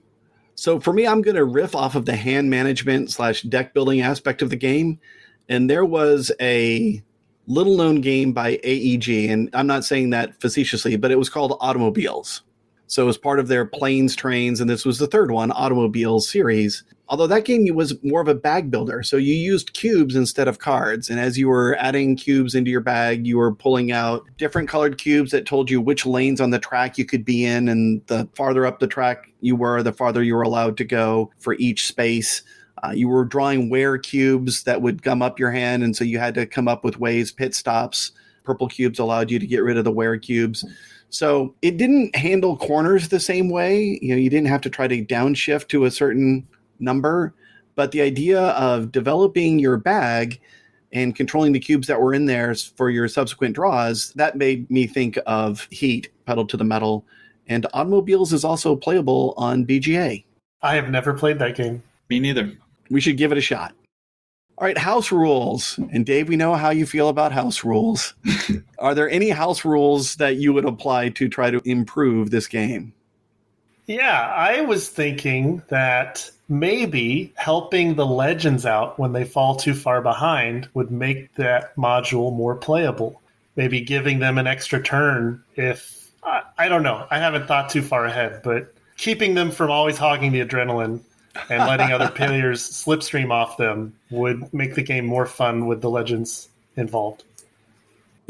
S1: So for me, I'm going to riff off of the hand management slash deck building aspect of the game. And there was a little known game by AEG, and I'm not saying that facetiously, but it was called Automobiles. So it was part of their planes, trains, and this was the third one, Automobiles series. Although that game was more of a bag builder. So you used cubes instead of cards. And as you were adding cubes into your bag, you were pulling out different colored cubes that told you which lanes on the track you could be in. And the farther up the track you were, the farther you were allowed to go for each space. Uh, you were drawing wear cubes that would gum up your hand. And so you had to come up with ways, pit stops. Purple cubes allowed you to get rid of the wear cubes. So it didn't handle corners the same way. You know, you didn't have to try to downshift to a certain number, but the idea of developing your bag and controlling the cubes that were in there for your subsequent draws, that made me think of Heat, Pedal to the Metal. And Automobiles is also playable on BGA.
S3: I have never played that game.
S2: Me neither.
S1: We should give it a shot. All right, house rules. And Dave, we know how you feel about house rules. Are there any house rules that you would apply to try to improve this game?
S3: Yeah, I was thinking that maybe helping the legends out when they fall too far behind would make that module more playable. Maybe giving them an extra turn if I, I don't know. I haven't thought too far ahead, but keeping them from always hogging the adrenaline and letting other players slipstream off them would make the game more fun with the legends involved.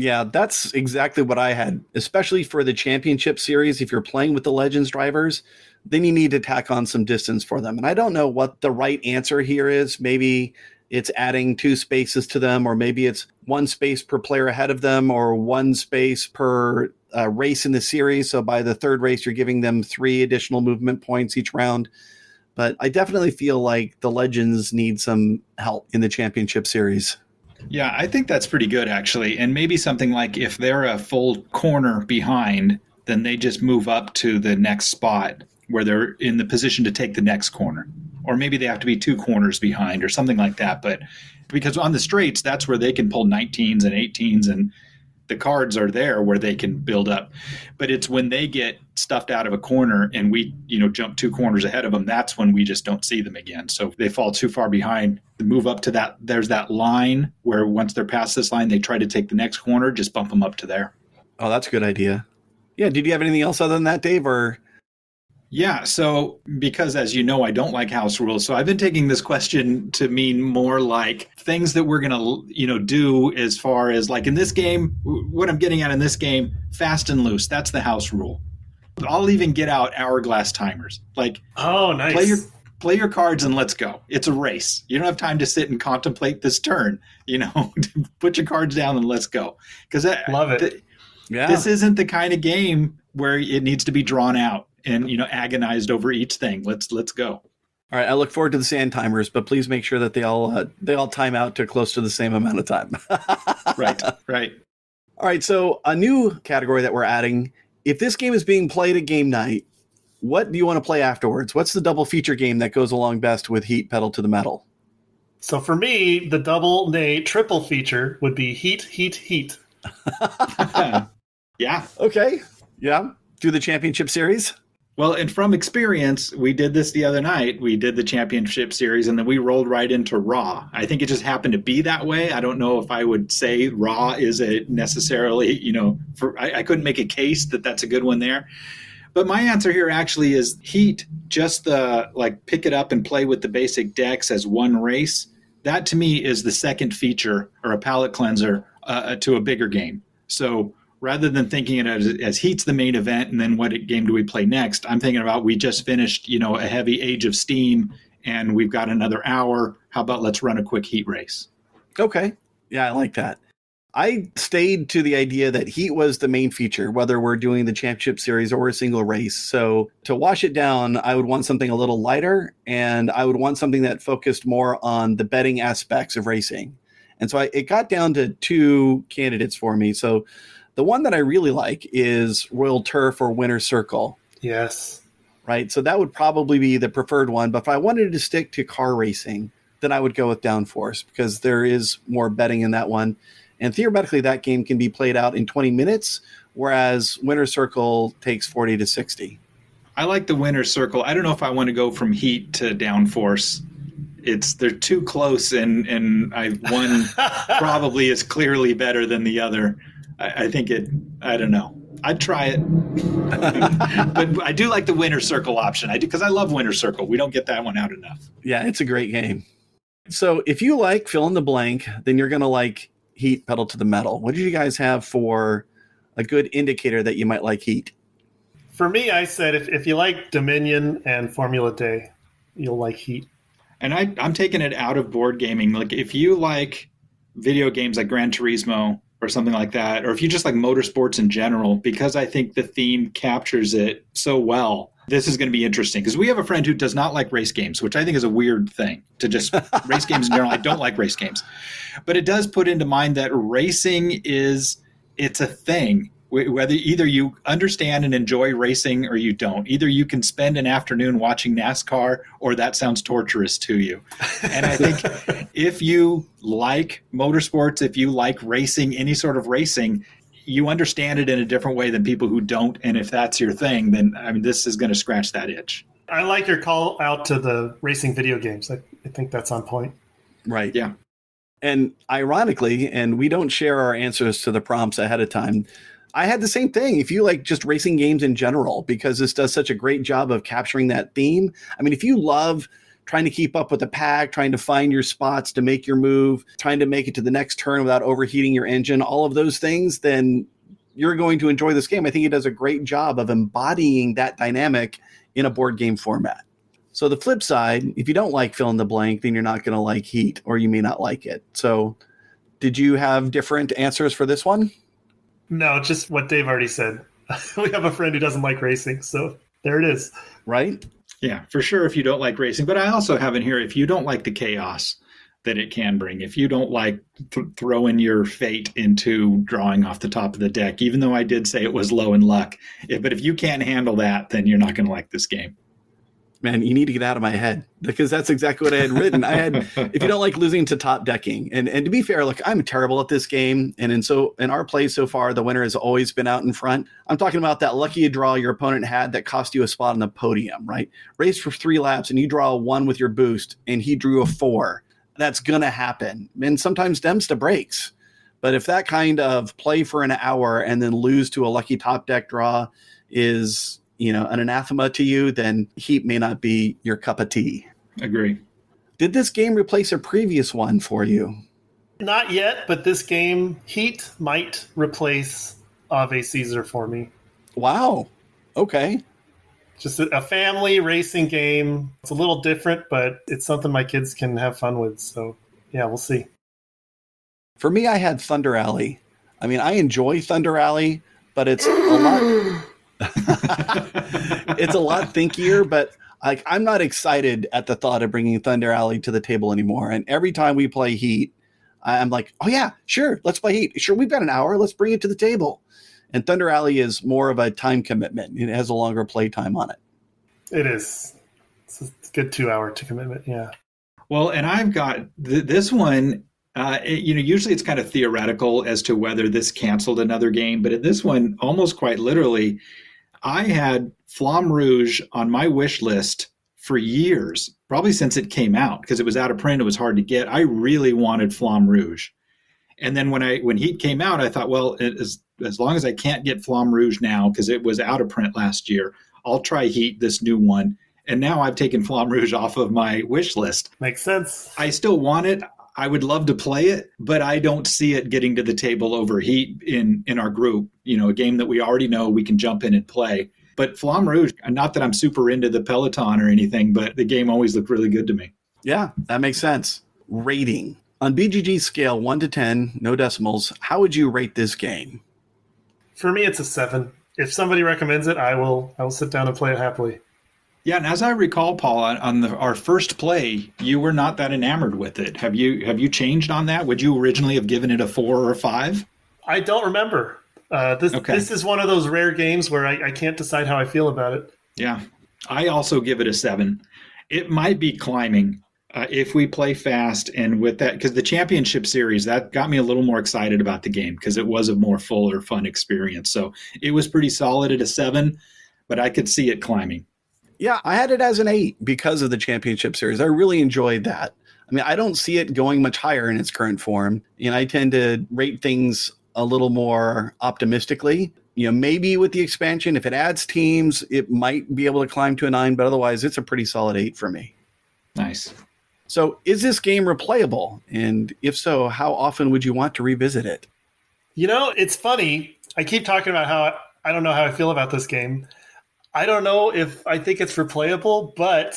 S1: Yeah, that's exactly what I had, especially for the championship series. If you're playing with the Legends drivers, then you need to tack on some distance for them. And I don't know what the right answer here is. Maybe it's adding two spaces to them, or maybe it's one space per player ahead of them, or one space per uh, race in the series. So by the third race, you're giving them three additional movement points each round. But I definitely feel like the Legends need some help in the championship series.
S2: Yeah, I think that's pretty good actually. And maybe something like if they're a full corner behind, then they just move up to the next spot where they're in the position to take the next corner. Or maybe they have to be two corners behind or something like that. But because on the straights, that's where they can pull 19s and 18s and the cards are there where they can build up. But it's when they get stuffed out of a corner and we, you know, jump two corners ahead of them, that's when we just don't see them again. So they fall too far behind, the move up to that, there's that line where once they're past this line, they try to take the next corner, just bump them up to there.
S1: Oh, that's a good idea. Yeah. Did you have anything else other than that, Dave? Or
S2: yeah. So, because as you know, I don't like house rules. So, I've been taking this question to mean more like things that we're going to, you know, do as far as like in this game, what I'm getting at in this game, fast and loose. That's the house rule. I'll even get out hourglass timers. Like,
S3: oh, nice.
S2: Play your play your cards and let's go. It's a race. You don't have time to sit and contemplate this turn. You know, put your cards down and let's go. Because
S3: love it.
S2: Th- yeah. This isn't the kind of game where it needs to be drawn out and you know agonized over each thing. Let's let's go.
S1: All right, I look forward to the sand timers, but please make sure that they all uh, they all time out to close to the same amount of time.
S2: right, right.
S1: All right, so a new category that we're adding: if this game is being played at game night, what do you want to play afterwards? What's the double feature game that goes along best with Heat Pedal to the Metal?
S3: So for me, the double, nay, triple feature would be Heat, Heat, Heat.
S2: yeah.
S1: Okay. Yeah. Do the championship series.
S2: Well, and from experience, we did this the other night. We did the championship series and then we rolled right into Ra. I think it just happened to be that way. I don't know if I would say Ra is a necessarily, you know, for I, I couldn't make a case that that's a good one there. But my answer here actually is Heat, just the like pick it up and play with the basic decks as one race. That to me is the second feature or a palate cleanser uh, to a bigger game. So rather than thinking it as, as heat's the main event and then what game do we play next i'm thinking about we just finished you know a heavy age of steam and we've got another hour. How about let's run a quick heat race?
S1: Okay. Yeah i like that. I stayed to the idea that heat was the main feature whether we're doing the championship series or a single race. So to wash it down i would want something a little lighter and i would want something that focused more on the betting aspects of racing. And so I, it got down to two candidates for me. So the one that I really like is Royal Turf or Winner Circle.
S3: Yes.
S1: Right. So that would probably be the preferred one. But if I wanted to stick to car racing, then I would go with Downforce because there is more betting in that one. And theoretically, that game can be played out in 20 minutes, whereas Winner Circle takes 40 to 60.
S2: I like the Winter Circle. I don't know if I want to go from Heat to Downforce. It's they're too close, and and I one probably is clearly better than the other. I, I think it. I don't know. I'd try it, but I do like the winner circle option. I do because I love winner circle. We don't get that one out enough.
S1: Yeah, it's a great game. So if you like fill in the blank, then you're going to like Heat Pedal to the Metal. What do you guys have for a good indicator that you might like Heat?
S3: For me, I said if, if you like Dominion and Formula Dé, you'll like Heat.
S2: And I, I'm taking it out of board gaming. Like if you like video games like Gran Turismo or something like that, or if you just like motorsports in general, because I think the theme captures it so well. This is going to be interesting because we have a friend who does not like race games, which I think is a weird thing to just race games in general. I don't like race games, but it does put into mind that racing is it's a thing whether either you understand and enjoy racing or you don't. Either you can spend an afternoon watching nascar or that sounds torturous to you. And i think if you like motorsports if you like racing any sort of racing you understand it in a different way than people who don't. And if that's your thing then i mean this is going to scratch that itch.
S3: I like your call out to the racing video games. I, I think that's on point.
S1: Right.
S2: Yeah.
S1: And ironically and we don't share our answers to the prompts ahead of time I had the same thing. If you like just racing games in general, because this does such a great job of capturing that theme. I mean, if you love trying to keep up with the pack, trying to find your spots to make your move, trying to make it to the next turn without overheating your engine, all of those things, then you're going to enjoy this game. I think it does a great job of embodying that dynamic in a board game format. So the flip side, if you don't like fill in the blank, then you're not going to like Heat, or you may not like it. So, did you have different answers for this one?
S3: No, just what Dave already said. we have a friend who doesn't like racing, so there it is.
S1: Right?
S2: Yeah, for sure. If you don't like racing, but I also have in here if you don't like the chaos that it can bring, if you don't like th- throwing your fate into drawing off the top of the deck, even though I did say it was low in luck, if, but if you can't handle that, then you're not going to like this game
S1: man, you need to get out of my head because that's exactly what I had written. I had, if you don't like losing to top decking, and and to be fair, look, I'm terrible at this game, and in so in our play so far, the winner has always been out in front. I'm talking about that lucky draw your opponent had that cost you a spot on the podium, right? Race for three laps, and you draw a one with your boost, and he drew a four. That's gonna happen, and sometimes dems to breaks. But if that kind of play for an hour and then lose to a lucky top deck draw is you know an anathema to you, then Heat may not be your cup of tea.
S2: Agree.
S1: Did this game replace a previous one for you?
S3: Not yet, but this game Heat might replace Ave Caesar for me.
S1: Wow. Okay.
S3: Just a family racing game. It's a little different, but it's something my kids can have fun with. So, yeah, we'll see.
S1: For me, I had Thunder Alley. I mean, I enjoy Thunder Alley, but it's a lot. it's a lot thinkier, but like I'm not excited at the thought of bringing Thunder Alley to the table anymore. And every time we play Heat, I'm like, oh yeah, sure, let's play Heat. Sure, we've got an hour, let's bring it to the table. And Thunder Alley is more of a time commitment. It has a longer play time on it.
S3: It is. It's a good two hour to commitment. Yeah.
S2: Well, and I've got th- this one. Uh, it, you know, usually it's kind of theoretical as to whether this canceled another game, but in this one, almost quite literally, I had Flamme Rouge on my wish list for years, probably since it came out because it was out of print. It was hard to get. I really wanted Flamme Rouge. And then when I when Heat came out, I thought, well, as as long as I can't get Flamme Rouge now because it was out of print last year, I'll try Heat this new one. And now I've taken Flamme Rouge off of my wish list.
S3: Makes sense.
S2: I still want it. I would love to play it, but I don't see it getting to the table over Heat in in our group. You know, a game that we already know we can jump in and play. But Flamme Rouge, not that I'm super into the Peloton or anything, but the game always looked really good to me.
S1: Yeah, that makes sense. Rating on BGG scale one to ten, no decimals. How would you rate this game?
S3: For me, it's a seven. If somebody recommends it, I will. I will sit down and play it happily.
S2: Yeah, and as I recall, Paul, on, the, our first play, you were not that enamored with it. Have you have you changed on that? Would you originally have given it a four or a five?
S3: I don't remember. Uh, this okay. this is one of those rare games where I, I can't decide how I feel about it.
S2: Yeah, I also give it a seven. It might be climbing uh, if we play fast and with that because the championship series that got me a little more excited about the game because it was a more full or fun experience. So it was pretty solid at a seven, but I could see it climbing.
S1: Yeah, I had it as an eight because of the championship series. I really enjoyed that. I mean, I don't see it going much higher in its current form. And I tend to rate things a little more optimistically. You know, maybe with the expansion, if it adds teams, it might be able to climb to a nine, but otherwise, it's a pretty solid eight for me.
S2: Nice.
S1: So, is this game replayable? And if so, how often would you want to revisit it?
S3: You know, it's funny. I keep talking about how I don't know how I feel about this game. I don't know if I think it's replayable, but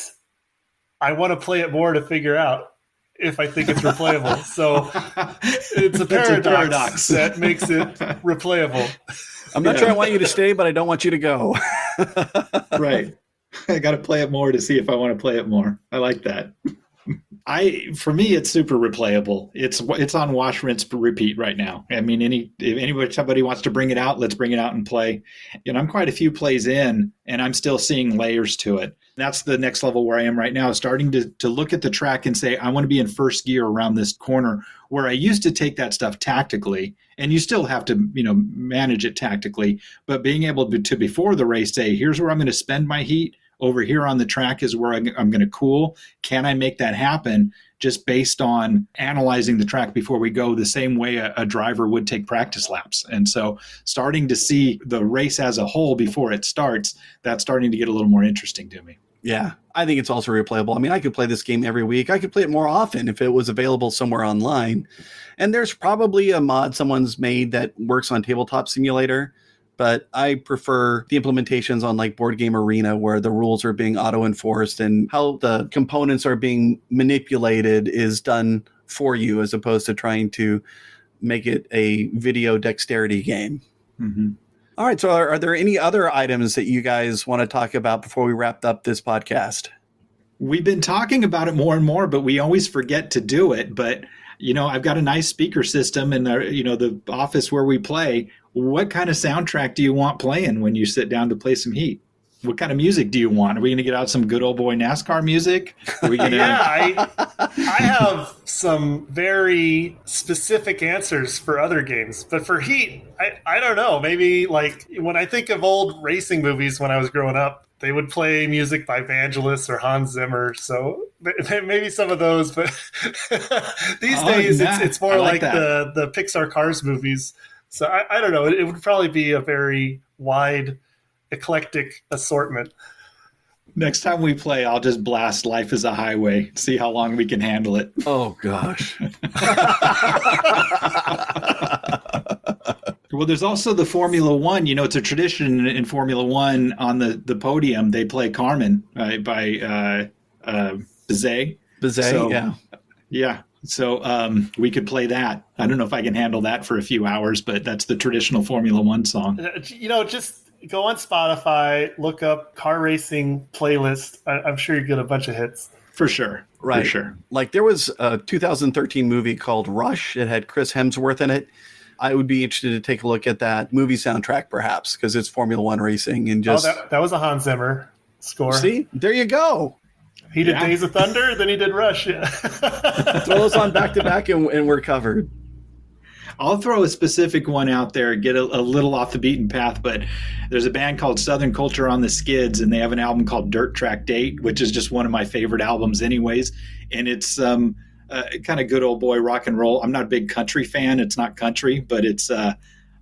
S3: I want to play it more to figure out if I think it's replayable. so it's a paradox, a paradox, that makes it replayable.
S1: I'm not yeah. sure I want you to stay, but I don't want you to go.
S2: right. I got to play it more to see if I want to play it more. I like that. I for me it's super replayable. It's it's on wash rinse repeat right now. I mean any if anybody somebody wants to bring it out, let's bring it out and play. And I'm quite a few plays in and I'm still seeing layers to it. That's the next level where I am right now, starting to to look at the track and say I want to be in first gear around this corner where I used to take that stuff tactically and you still have to, you know, manage it tactically, but being able to, to before the race say here's where I'm going to spend my heat over here on the track is where I'm going to cool. Can I make that happen just based on analyzing the track before we go the same way a, a, driver would take practice laps? And so starting to see the race as a whole before it starts, that's starting to get a little more interesting to me.
S1: Yeah, I think it's also replayable. I mean, I could play this game every week. I could play it more often if it was available somewhere online. And there's probably a mod someone's made that works on Tabletop Simulator, but I prefer the implementations on like Board Game Arena where the rules are being auto enforced and how the components are being manipulated is done for you as opposed to trying to make it a video dexterity game.
S2: Mm-hmm.
S1: All right. So, are, are, there any other items that you guys want to talk about before we wrap up this podcast?
S2: We've been talking about it more and more, but we always forget to do it. But you know, I've got a nice speaker system in the you know the office where we play. What kind of soundtrack do you want playing when you sit down to play some Heat? what kind of music do you want? Are we going to get out some good old boy NASCAR music? Are we
S3: gonna... yeah, I, I have some very specific answers for other games, but for Heat, I, I don't know. Maybe like when I think of old racing movies when I was growing up, they would play music by Vangelis or Hans Zimmer. So maybe some of those, but these oh, days nah. it's, it's more like, like the, the Pixar Cars movies. So I, I don't know. It, it would probably be a very wide eclectic assortment.
S2: Next time we play, I'll just blast Life is a Highway, see how long we can handle it.
S1: Oh, gosh.
S2: well, there's also the Formula One. You know, it's a tradition in Formula One on the, the podium, they play Carmen right, by uh, uh,
S1: Bizet. Bizet, so, yeah.
S2: Yeah. So um, we could play that. I don't know if I can handle that for a few hours, but that's the traditional Formula One song.
S3: Uh, you know, just go on Spotify, look up car racing playlist. I, am sure you get a bunch of hits.
S2: For sure.
S1: Right.
S2: For sure.
S1: Like there was a 2013 movie called Rush. It had Chris Hemsworth in it. I would be interested to take a look at that movie soundtrack, perhaps, because it's Formula One racing and just.
S3: Oh, that, that was a Hans Zimmer score.
S1: See, there you go.
S3: He did yeah. Days of Thunder, then he did Rush. Yeah.
S1: Throw those on back to back, and we're covered.
S2: I'll throw a specific one out there, get a, a, little off the beaten path, but there's a band called Southern Culture on the Skids, and they have an album called Dirt Track Date, which is just one of my favorite albums, anyways. And it's um, uh, kind of good old boy rock and roll. I'm not a big country fan; it's not country, but it's uh,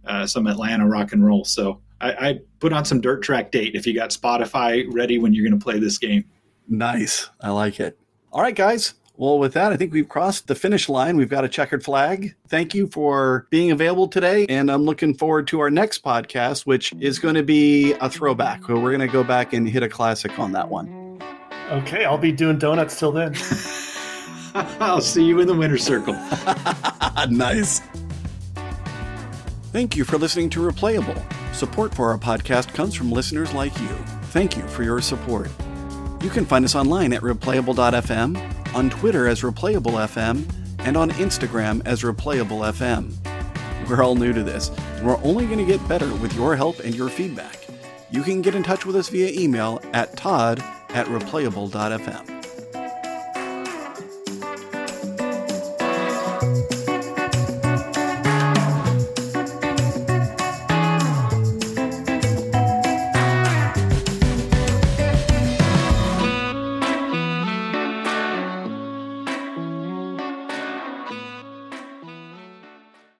S2: uh, some Atlanta rock and roll. So I, I put on some Dirt Track Date if you got Spotify ready when you're going to play this game.
S1: Nice, I like it. All right, guys. Well, with that, I think we've crossed the finish line. We've got a checkered flag. Thank you for being available today. And I'm looking forward to our next podcast, which is going to be a throwback. We're going to go back and hit a classic on that one.
S3: Okay, I'll be doing donuts till then.
S2: I'll see you in the winner circle.
S1: nice. Thank you for listening to Replayable. Support for our podcast comes from listeners like you. Thank you for your support. You can find us online at replayable.fm on Twitter as ReplayableFM, and on Instagram as ReplayableFM. We're all new to this, and we're only going to get better with your help and your feedback. You can get in touch with us via email at todd at replayable.fm.